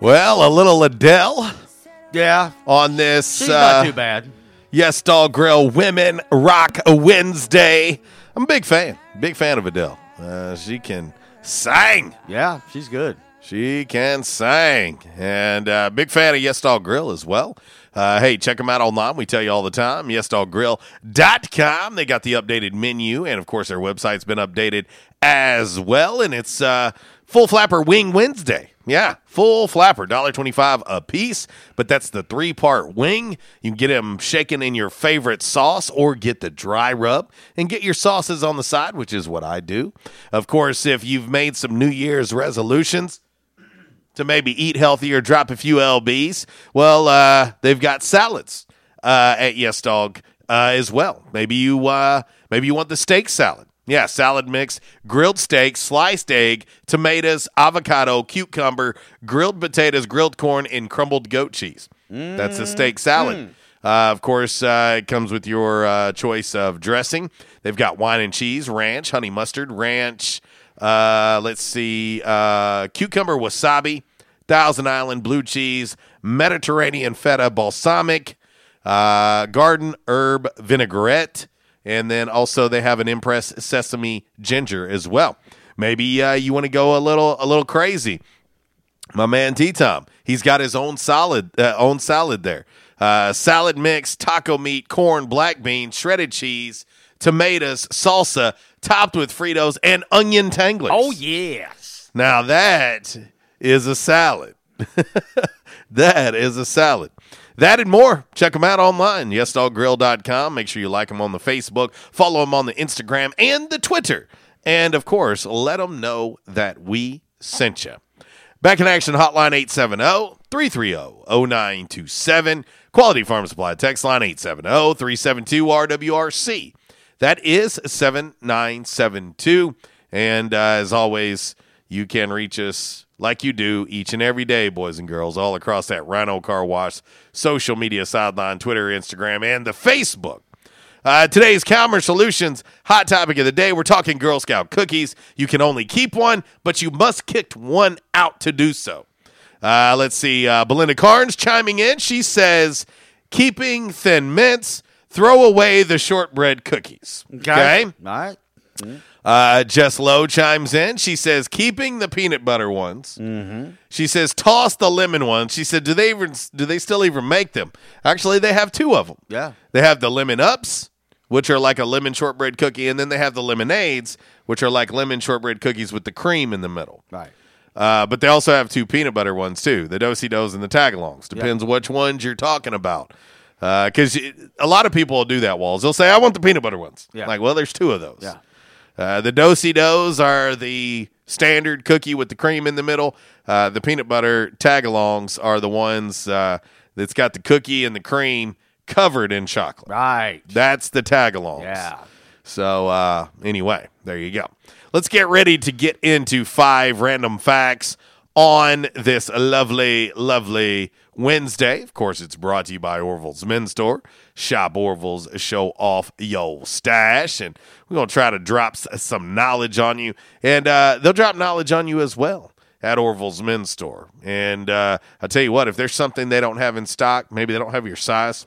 Well, a little Adele. Yeah. On this. She's uh, not too bad. Yes, Dog Grill Women Rock Wednesday. I'm a big fan. Big fan of Adele. Uh, she can sing. Yeah, she's good. She can sing. And uh, big fan of Yes Dog Grill as well. Uh, hey, check them out online. We tell you all the time. YesDogGrill.com. They got the updated menu. And of course, their website's been updated as well. And it's uh, Full Flapper Wing Wednesday. Yeah, full flapper, $1.25 a piece, but that's the three part wing. You can get them shaken in your favorite sauce or get the dry rub and get your sauces on the side, which is what I do. Of course, if you've made some New Year's resolutions, to maybe eat healthier, drop a few lbs. Well, uh, they've got salads uh, at Yes Dog uh, as well. Maybe you uh, maybe you want the steak salad. Yeah, salad mix, grilled steak, sliced egg, tomatoes, avocado, cucumber, grilled potatoes, grilled corn, and crumbled goat cheese. That's a steak salad. Uh, of course, uh, it comes with your uh, choice of dressing. They've got wine and cheese, ranch, honey mustard, ranch. Uh, let's see, uh, cucumber wasabi, Thousand Island blue cheese, Mediterranean feta balsamic, uh, garden herb vinaigrette, and then also they have an impress sesame ginger as well. Maybe uh, you want to go a little a little crazy. My man T Tom, he's got his own salad uh, own salad there. Uh, salad mix, taco meat, corn, black beans, shredded cheese, tomatoes, salsa, topped with Fritos and onion tanglers. Oh yes. Now that is a salad. [LAUGHS] that is a salad. That and more. Check them out online, yesdoggrill.com. Make sure you like them on the Facebook, follow them on the Instagram and the Twitter. And of course, let them know that we sent you. Back in action, hotline 870 330 0927. Quality Farm Supply text line 870 372 RWRC. That is 7972. And uh, as always, you can reach us like you do each and every day, boys and girls, all across that Rhino Car Wash social media sideline, Twitter, Instagram, and the Facebook. Uh, today's Calmer Solutions hot topic of the day. We're talking Girl Scout cookies. You can only keep one, but you must kick one out to do so. Uh, let's see. Uh, Belinda Carnes chiming in. She says, keeping thin mints, throw away the shortbread cookies. Okay. All right. Uh, Jess Lowe chimes in. She says, keeping the peanut butter ones. Mm-hmm. She says, toss the lemon ones. She said, do they even do they still even make them? Actually, they have two of them. Yeah. They have the lemon ups, which are like a lemon shortbread cookie, and then they have the lemonades, which are like lemon shortbread cookies with the cream in the middle. Right. Uh, but they also have two peanut butter ones too, the dosi dos and the tagalongs. Depends which ones you're talking about. Because a lot of people will do that. Walls. They'll say, "I want the peanut butter ones." Yeah. Like, well, there's two of those. Yeah. Uh, the dosi dos are the standard cookie with the cream in the middle. Uh, the peanut butter tagalongs are the ones uh, that's got the cookie and the cream covered in chocolate. Right. That's the tagalongs. Yeah. So uh, anyway, there you go. Let's get ready to get into five random facts on this lovely, lovely Wednesday. Of course, it's brought to you by Orville's Men's Store. Shop Orville's, show off yo stash, and we're gonna try to drop some knowledge on you, and uh, they'll drop knowledge on you as well at Orville's Men's Store. And uh, I tell you what, if there's something they don't have in stock, maybe they don't have your size,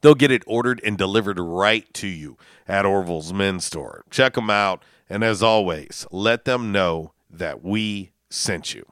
they'll get it ordered and delivered right to you at Orville's Men's Store. Check them out, and as always, let them know that we sent you.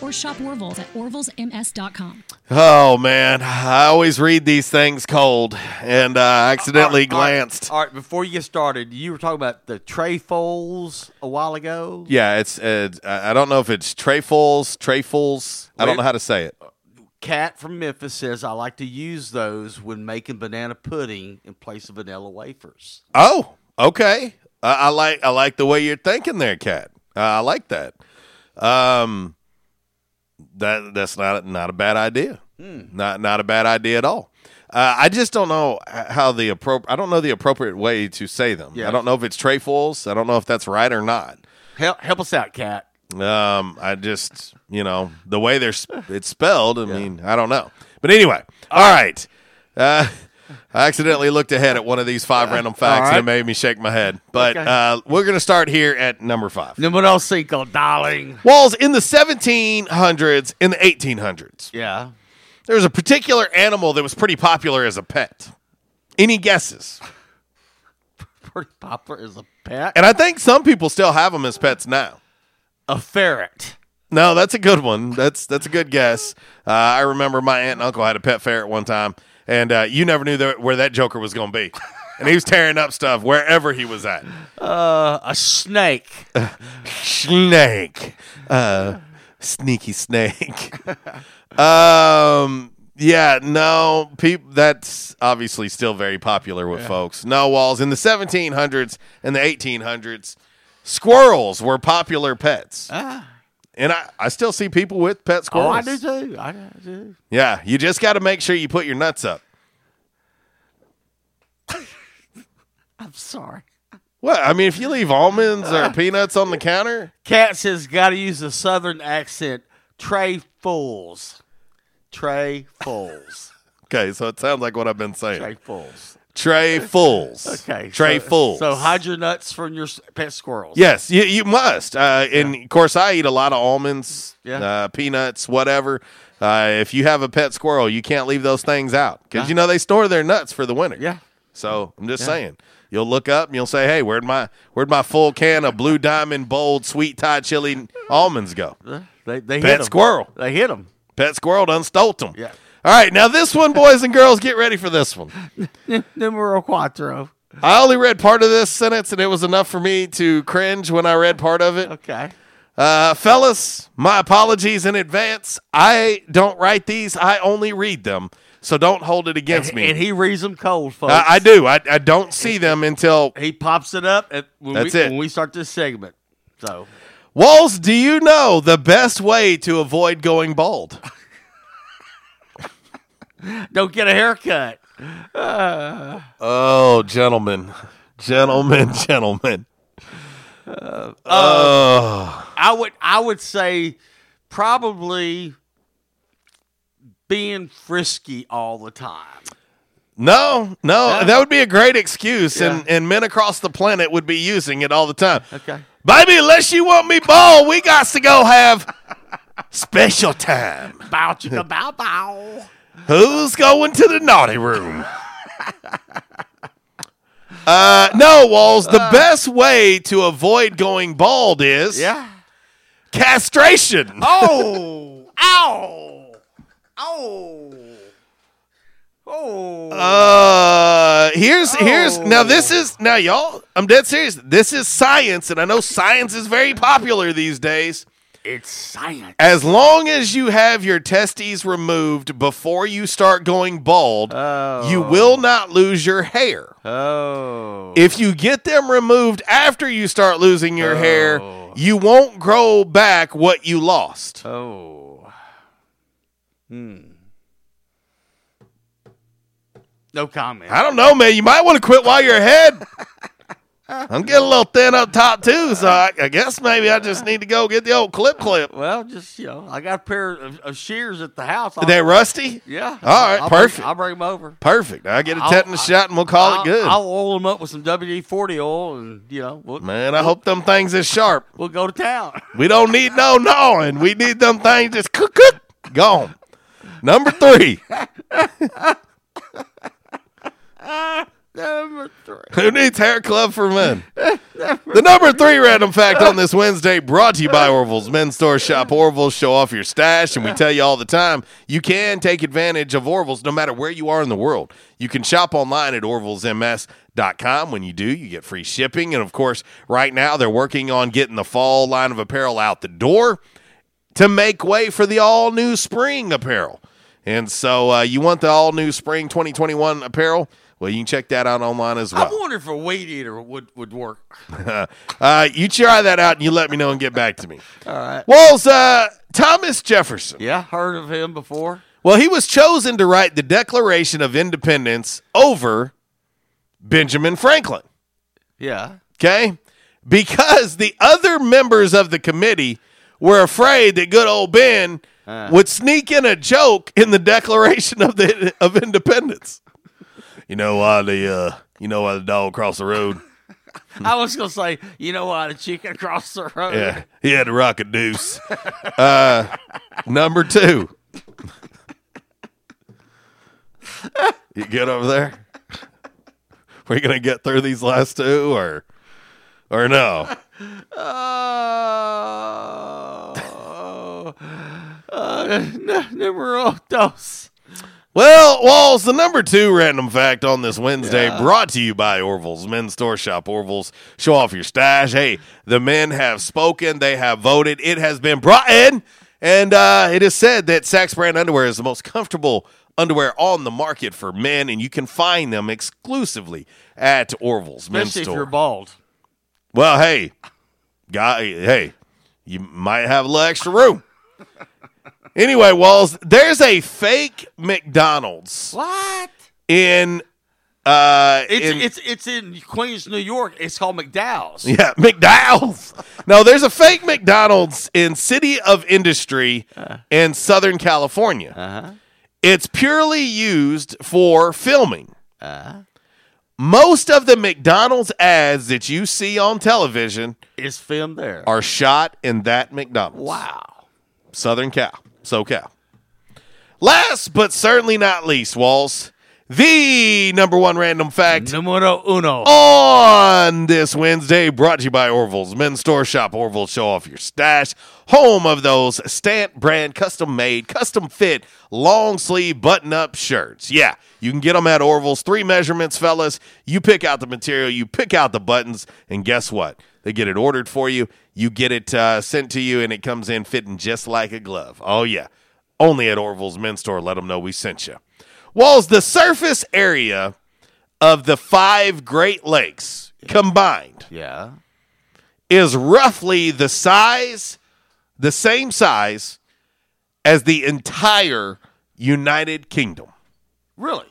or shop Orville's at orvillesms.com. Oh man, I always read these things cold, and uh, I accidentally All right, all right, glanced. All right, before you get started, you were talking about the trefoils a while ago. Yeah, it's. Uh, I I don't know if it's trefoils, trefoils. I don't know how to say it. Cat from Memphis says I like to use those when making banana pudding in place of vanilla wafers. Oh, okay. I, I like. I like the way you're thinking there, Cat. Uh, I like that. Um, that that's not not a bad idea. Not not a bad idea at all. Uh, I just don't know how the appropriate. I don't know the appropriate way to say them. Yeah. I don't know if it's trefoils. I don't know if that's right or not. Help help us out, Cat. Um, I just you know the way they're sp- it's spelled. I mean, I don't know. But anyway, all right. Uh, I accidentally looked ahead at one of these five random facts, all and it made me shake my head. But Okay. uh, we're going to start here at number five. Numero cinco, darling. Walls in the 1700s, in the 1800s. Yeah. There was a particular animal that was pretty popular as a pet. Any guesses? Pretty popular as a pet. And I think some people still have them as pets now. A ferret. No, that's a good one. That's that's a good guess. Uh, I remember my aunt and uncle had a pet ferret one time, and uh, you never knew that, where that joker was going to be, and he was tearing up stuff wherever he was at. Uh, a snake. snake, uh, sneaky snake. um, yeah, no, peop- That's obviously still very popular with folks. No walls in the 1700s and the 1800s. Squirrels were popular pets. Ah. And I, I still see people with pet squirrels. Oh. I do too. I do. Yeah, you just got to make sure you put your nuts up. [LAUGHS] I'm sorry. What? I mean, if you leave almonds or [LAUGHS] peanuts on the counter, Cat says got to use a southern accent. Tray fools. Tray fools. [LAUGHS] okay, so it sounds like what I've been saying. Tray fools. Tray fools. [LAUGHS] Okay. Tray so, fools. So hide your nuts from your pet squirrels. Yes, you, you must. Uh, and of course, I eat a lot of almonds, Yeah. uh, peanuts, whatever. Uh, if you have a pet squirrel, you can't leave those things out because you know they store their nuts for the winter. Yeah. So I'm just Yeah. saying, you'll look up and you'll say, "Hey, where'd my where'd my full can of Blue Diamond Bold Sweet Thai Chili almonds go?" They they hit squirrel. They hit them. Pet squirrel done stole them. Yeah. All right, now this one, boys and girls, get ready for this one. [LAUGHS] Numero cuatro. I only read part of this sentence, and it was enough for me to cringe when I read part of it. Okay. Uh, fellas, my apologies in advance. I don't write these; I only read them. So don't hold it against me. And he reads them cold, folks. I, I do. I, I don't see them until He pops it up at, when, That's we, it. when we start this segment. So Walls. Do you know the best way to avoid going bald? [LAUGHS] [LAUGHS] don't get a haircut. Uh, Oh, gentlemen, gentlemen, [LAUGHS] gentlemen. uh, Oh. I would I would say probably being frisky all the time. No, no, Yeah. that would be a great excuse, Yeah. and, and men across the planet would be using it all the time. Okay. Baby, unless you want me bald, we got to go have [LAUGHS] special time. Bow chicka bow bow. Who's going to the naughty room? Uh, no, Walls. The best way to avoid going bald is Yeah. castration. Oh, ow, oh, oh. Uh, here's here's now this is now y'all. I'm dead serious. This is science, and I know science is very popular these days. It's science. As long as you have your testes removed before you start going bald, you will not lose your hair. Oh. If you get them removed after you start losing your hair, you won't grow back what you lost. Oh. Hmm. No comment. I don't know, man. You might want to quit while you're ahead. [LAUGHS] [LAUGHS] I'm getting a little thin up top too, so I, I guess maybe I just need to go get the old clip clip. Well, just you know, I got a pair of, of shears at the house. Are they rusty? Yeah. All right, I'll bring- perfect. I'll bring them over. Perfect. I get a I'll- tetanus shot and we'll call I'll- it good. I'll oil them up with some WD forty oil, and you know, we'll, Man, I hope them things is sharp. we'll go to town. [LAUGHS] We don't need no gnawing. We need them things just cook cook gone. Number three. [LAUGHS] Number three. Who needs hair club for men? [LAUGHS] The number three random fact on this Wednesday brought to you by Orville's Men's Store. Shop Orville's, show off your stash, and we tell you all the time you can take advantage of Orville's no matter where you are in the world. You can shop online at orvillesms.com. When you do, you get free shipping. And of course, right now they're working on getting the fall line of apparel out the door to make way for the all new spring apparel. And so uh, you want the all new spring 2021 apparel? Well, you can check that out online as well. I wonder if a weight eater would would work. [LAUGHS] uh, you try that out and you let me know and get back to me. All right. Walls, uh, Thomas Jefferson. Yeah, heard of him before. Well, he was chosen to write the Declaration of Independence over Benjamin Franklin. Yeah. Okay? Because the other members of the committee were afraid that good old Ben Uh. would sneak in a joke in the Declaration of the of Independence. You know why the uh, you know why the dog crossed the road? [LAUGHS] I was gonna say, you know why the chicken crossed the road? Yeah, he had to rock a deuce. [LAUGHS] Uh, number two. [LAUGHS] You get over there? We're gonna get through these last two, or or no? Oh, uh, n- numero dos. Well, Walls, the number two random fact on this Wednesday Yeah. brought to you by Orville's Men's Store Shop. Orville's, show off your stash. Hey, the men have spoken, they have voted. It has been brought in, and uh, it is said that SAXX brand underwear is the most comfortable underwear on the market for men, and you can find them exclusively at Orville's Men's Store. Especially if you're bald. Well, hey, guy, hey, you might have a little extra room. Anyway, Walls, there's a fake McDonald's What? in uh It's in, it's it's in Queens, New York. It's called McDowell's. yeah, [LAUGHS] McDowell's. no, there's a fake McDonald's in City of Industry in Southern California. Uh-huh. It's purely used for filming. Uh-huh. Most of the McDonald's ads that you see on television It's filmed there. are shot in that McDonald's. Wow. Southern Cal, SoCal. Last but certainly not least, Walls, the number one random fact Numero uno. on this Wednesday, brought to you by Orville's Men's Store Shop. Orville, show off your stash. Home of those Stantt brand, custom made, custom fit, long sleeve button up shirts. Yeah, you can get them at Orville's. Three measurements, fellas. You pick out the material, you pick out the buttons, and guess what? They get it ordered for you. You get it uh, sent to you, and it comes in fitting just like a glove. Oh, yeah. Only at Orville's Men's Store. Let them know we sent you. Walls, the surface area of the five Great Lakes combined Yeah. is roughly the size, the same size as the entire United Kingdom. Really?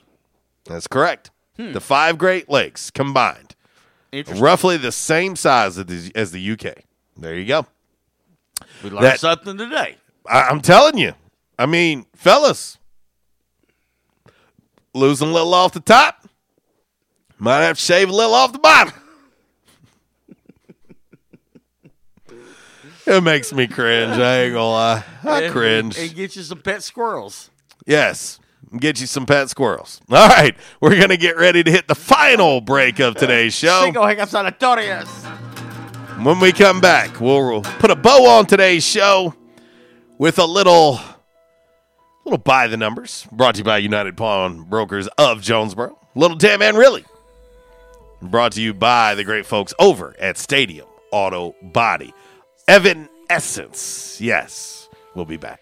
That's correct. The five Great Lakes combined. Roughly the same size as the, as the UK. There you go. We learned That- something today. I, I'm telling you. I mean, fellas, losing a little off the top, might have to shave a little off the bottom. [LAUGHS] it makes me cringe. I ain't gonna lie. I And- cringe. And get you some pet squirrels. Yes. Get you some pet squirrels. [LAUGHS] All right. We're going to get ready to hit the final break of today's show. When we come back, we'll put a bow on today's show with a little little by the numbers brought to you by United Pawn Brokers of Jonesboro. Little damn and really brought to you by the great folks over at Stadium Auto Body. Evan Essence. Yes, we'll be back.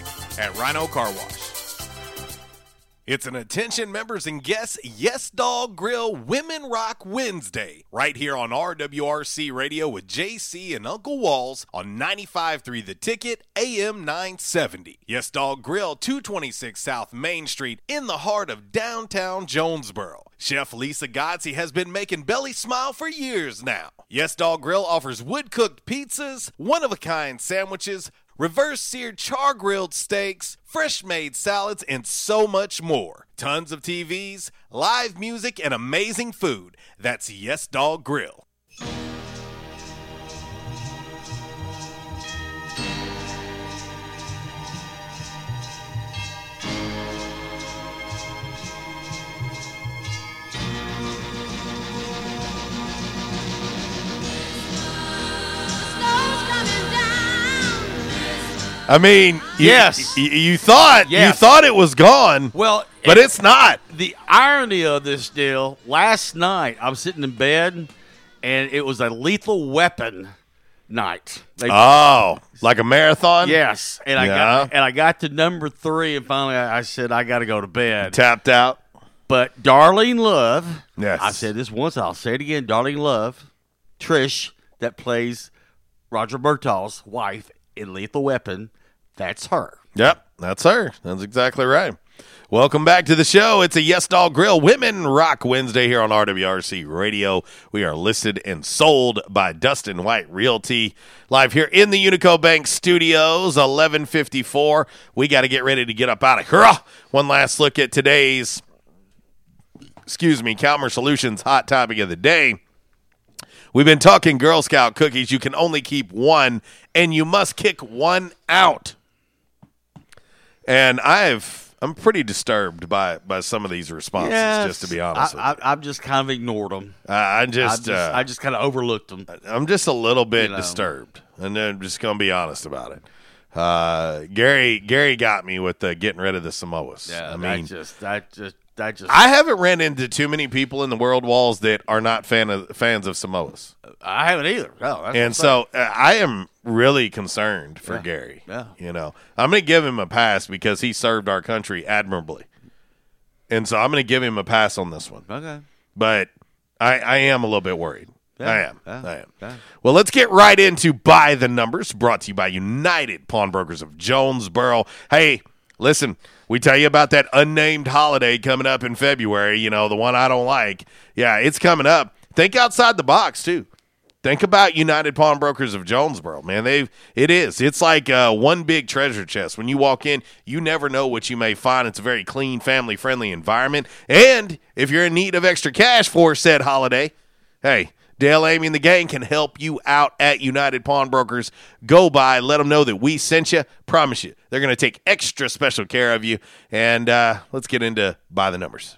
at Rhino Car Wash. It's an attention members and guests Yes Dog Grill Women Rock Wednesday right here on RWRC Radio with JC and Uncle Walls on 95.3 The Ticket AM 970. Yes Dog Grill 226 South Main Street in the heart of downtown Jonesboro. Chef Lisa Godsey has been making Belly smile for years now. Yes Dog Grill offers wood cooked pizzas, one of a kind sandwiches, reverse seared char grilled steaks, fresh made salads, and so much more. Tons of TVs, live music, and amazing food. That's Yes Dog Grill. I mean, you- Yes. y- you, thought you thought it was gone. Well, but it's not. The irony of this deal, last night I was sitting in bed and it was a lethal weapon night. They- Oh, like a marathon? Yes. And I Yeah. got and I got to number three and finally I, I said I gotta go to bed. Tapped out. But Darlene Love, Yes. I said this once, I'll say it again. Darlene Love, Trish, that plays Roger Murtaugh's wife in Lethal Weapon, that's her. Yep, that's her. That's exactly right. Welcome back to the show. It's a Yes Dog Grill Women Rock Wednesday here on RWRC Radio. We are listed and sold by Dustin White Realty. Live here in the Unico Bank Studios, 1154. We got to get ready to get up out of here. Ah, one last look at today's, excuse me, Calmer Solutions hot topic of the day. We've been talking Girl Scout cookies. You can only keep one, and you must kick one out. And I've I'm pretty disturbed by by some of these responses. Yes. just to be honest, I, I, I've just kind of ignored them. I, I just, I just, uh, I just kind of overlooked them. I'm just a little bit You know. disturbed, and I'm just gonna be honest about it. Uh, Gary Gary got me with the getting rid of the Samoas. Yeah, I mean, that just, that just, that just. I haven't ran into too many people in the world walls that are not fan of fans of Samoas. I haven't either. No, and so uh, I am really concerned for Yeah. Gary. Yeah. You know, I'm going to give him a pass because he served our country admirably. And so I'm going to give him a pass on this one. Okay. But I, I am a little bit worried. Yeah. I am. Yeah. I am. Yeah. Well, let's get right into Buy the Numbers, brought to you by United Pawnbrokers of Jonesboro. Hey, listen, we tell you about that unnamed holiday coming up in February, you know, the one I don't like. Yeah, it's coming up. Think outside the box, too. Think about United Pawnbrokers of Jonesboro, man. They've it is. It's like uh, one big treasure chest. When you walk in, you never know what you may find. It's a very clean, family friendly environment. And if you're in need of extra cash for said holiday, hey, Dale, Amy, and the gang can help you out at United Pawnbrokers. Go by, let them know that we sent you. Promise you, they're going to take extra special care of you. And uh, let's get into by the numbers.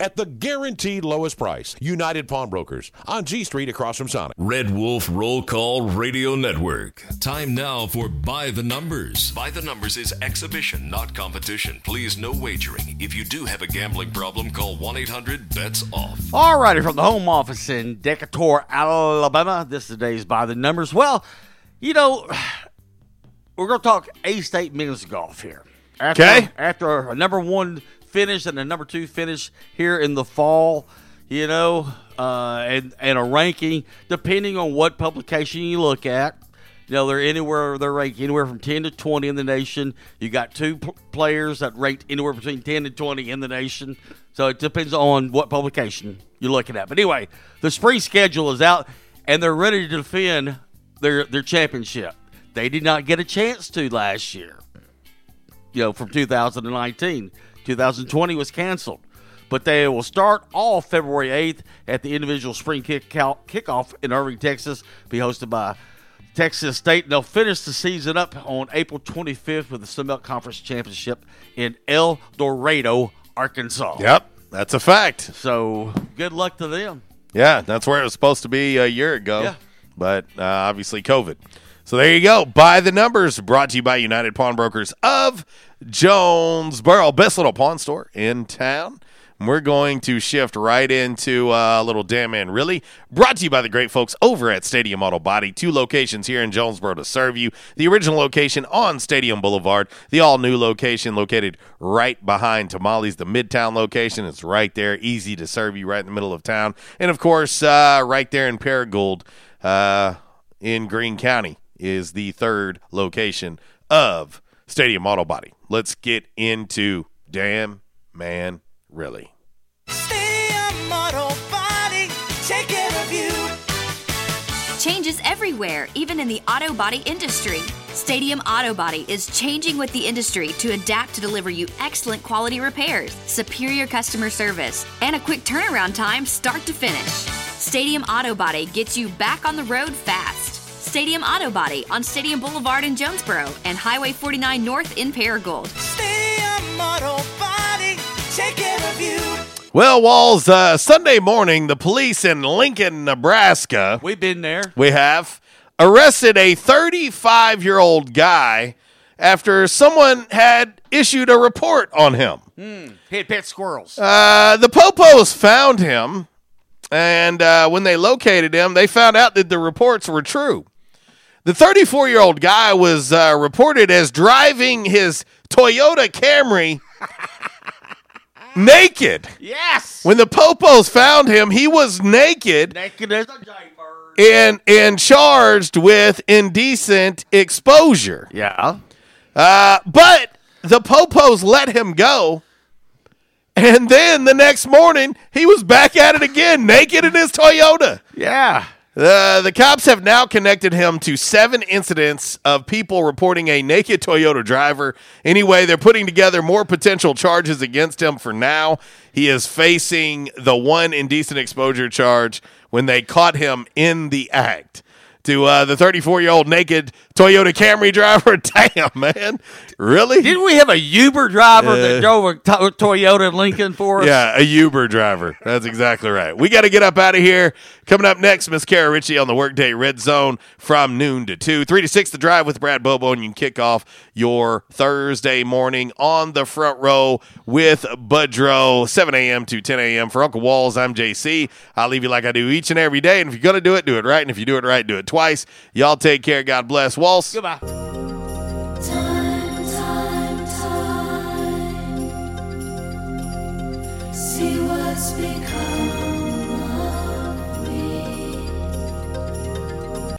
at the guaranteed lowest price. United Pawnbrokers on G Street across from Sonic. Red Wolf Roll Call Radio Network. Time now for By the Numbers. By the Numbers is exhibition, not competition. Please, no wagering. If you do have a gambling problem, call 1 800 BETS OFF. All righty, from the home office in Decatur, Alabama, this is today's By the Numbers. Well, you know, [SIGHS] we're going to talk A State men's golf here. After, Okay. After a number one finish and a number two finish here in the fall, you know, uh, and, and a ranking, depending on what publication you look at. You know, they're anywhere, they're ranked anywhere from 10 to 20 in the nation. You got two p- players that rate anywhere between 10 and 20 in the nation. So it depends on what publication you're looking at. But anyway, the spring schedule is out and they're ready to defend their, their championship. They did not get a chance to last year you know, from 2019. 2020 was canceled. But they will start all February 8th at the individual spring kick kickoff in Irving, Texas, be hosted by Texas State. And they'll finish the season up on April 25th with the Sunbelt Conference Championship in El Dorado, Arkansas. Yep, that's a fact. So good luck to them. Yeah, that's where it was supposed to be a year ago. Yeah. But uh, obviously, COVID. So there you go. By the numbers, brought to you by United Pawnbrokers of Jonesboro, best little pawn store in town. And We're going to shift right into uh, a little damn man really brought to you by the great folks over at Stadium Auto Body. Two locations here in Jonesboro to serve you. The original location on Stadium Boulevard, the all new location located right behind Tamales, the Midtown location. It's right there, easy to serve you right in the middle of town. And of course, uh, right there in Paragould uh, in Greene County is the third location of Stadium Auto Body. Let's get into damn man really. Stadium Auto Body, take care of you. Changes everywhere, even in the auto body industry. Stadium Auto Body is changing with the industry to adapt to deliver you excellent quality repairs, superior customer service, and a quick turnaround time start to finish. Stadium Auto Body gets you back on the road fast. Stadium Auto Body on Stadium Boulevard in Jonesboro and Highway 49 North in Paragould. Stadium Auto Body, take care of you. Well, Walls, uh, Sunday morning, the police in Lincoln, Nebraska, We've been there. we have arrested a 35 year old guy after someone had issued a report on him. Hmm. Hit pet squirrels. Uh, the Popos found him, and uh, when they located him, they found out that the reports were true. The 34 year old guy was uh, reported as driving his Toyota Camry naked. Yes. When the Popos found him, he was naked Naked as a jaybird. and and charged with indecent exposure. Yeah. Uh, but the Popos let him go. And then the next morning, he was back at it again, naked in his Toyota. Yeah. Uh, the cops have now connected him to seven incidents of people reporting a naked Toyota driver. Anyway, they're putting together more potential charges against him for now. He is facing the one indecent exposure charge when they caught him in the act. To uh, the 34 year old naked Toyota Camry [LAUGHS] driver. Damn, man. Really? Didn't we have a Uber driver Uh, that drove a to- Toyota Lincoln for us? Yeah, a Uber driver. That's exactly right. We got to get up out of here. Coming up next, Miss Kara Ritchie on the Workday Red Zone from noon to 2. 3 to 6, the drive with Brad Bobo, and you can kick off your Thursday morning on the front row with Budrow, 7 a.m. to 10 a.m. For Uncle Walls, I'm JC. I'll leave you like I do each and every day. And if you're going to do it, do it right. And if you do it right, do it twice. Y'all take care. God bless. Walls. Goodbye.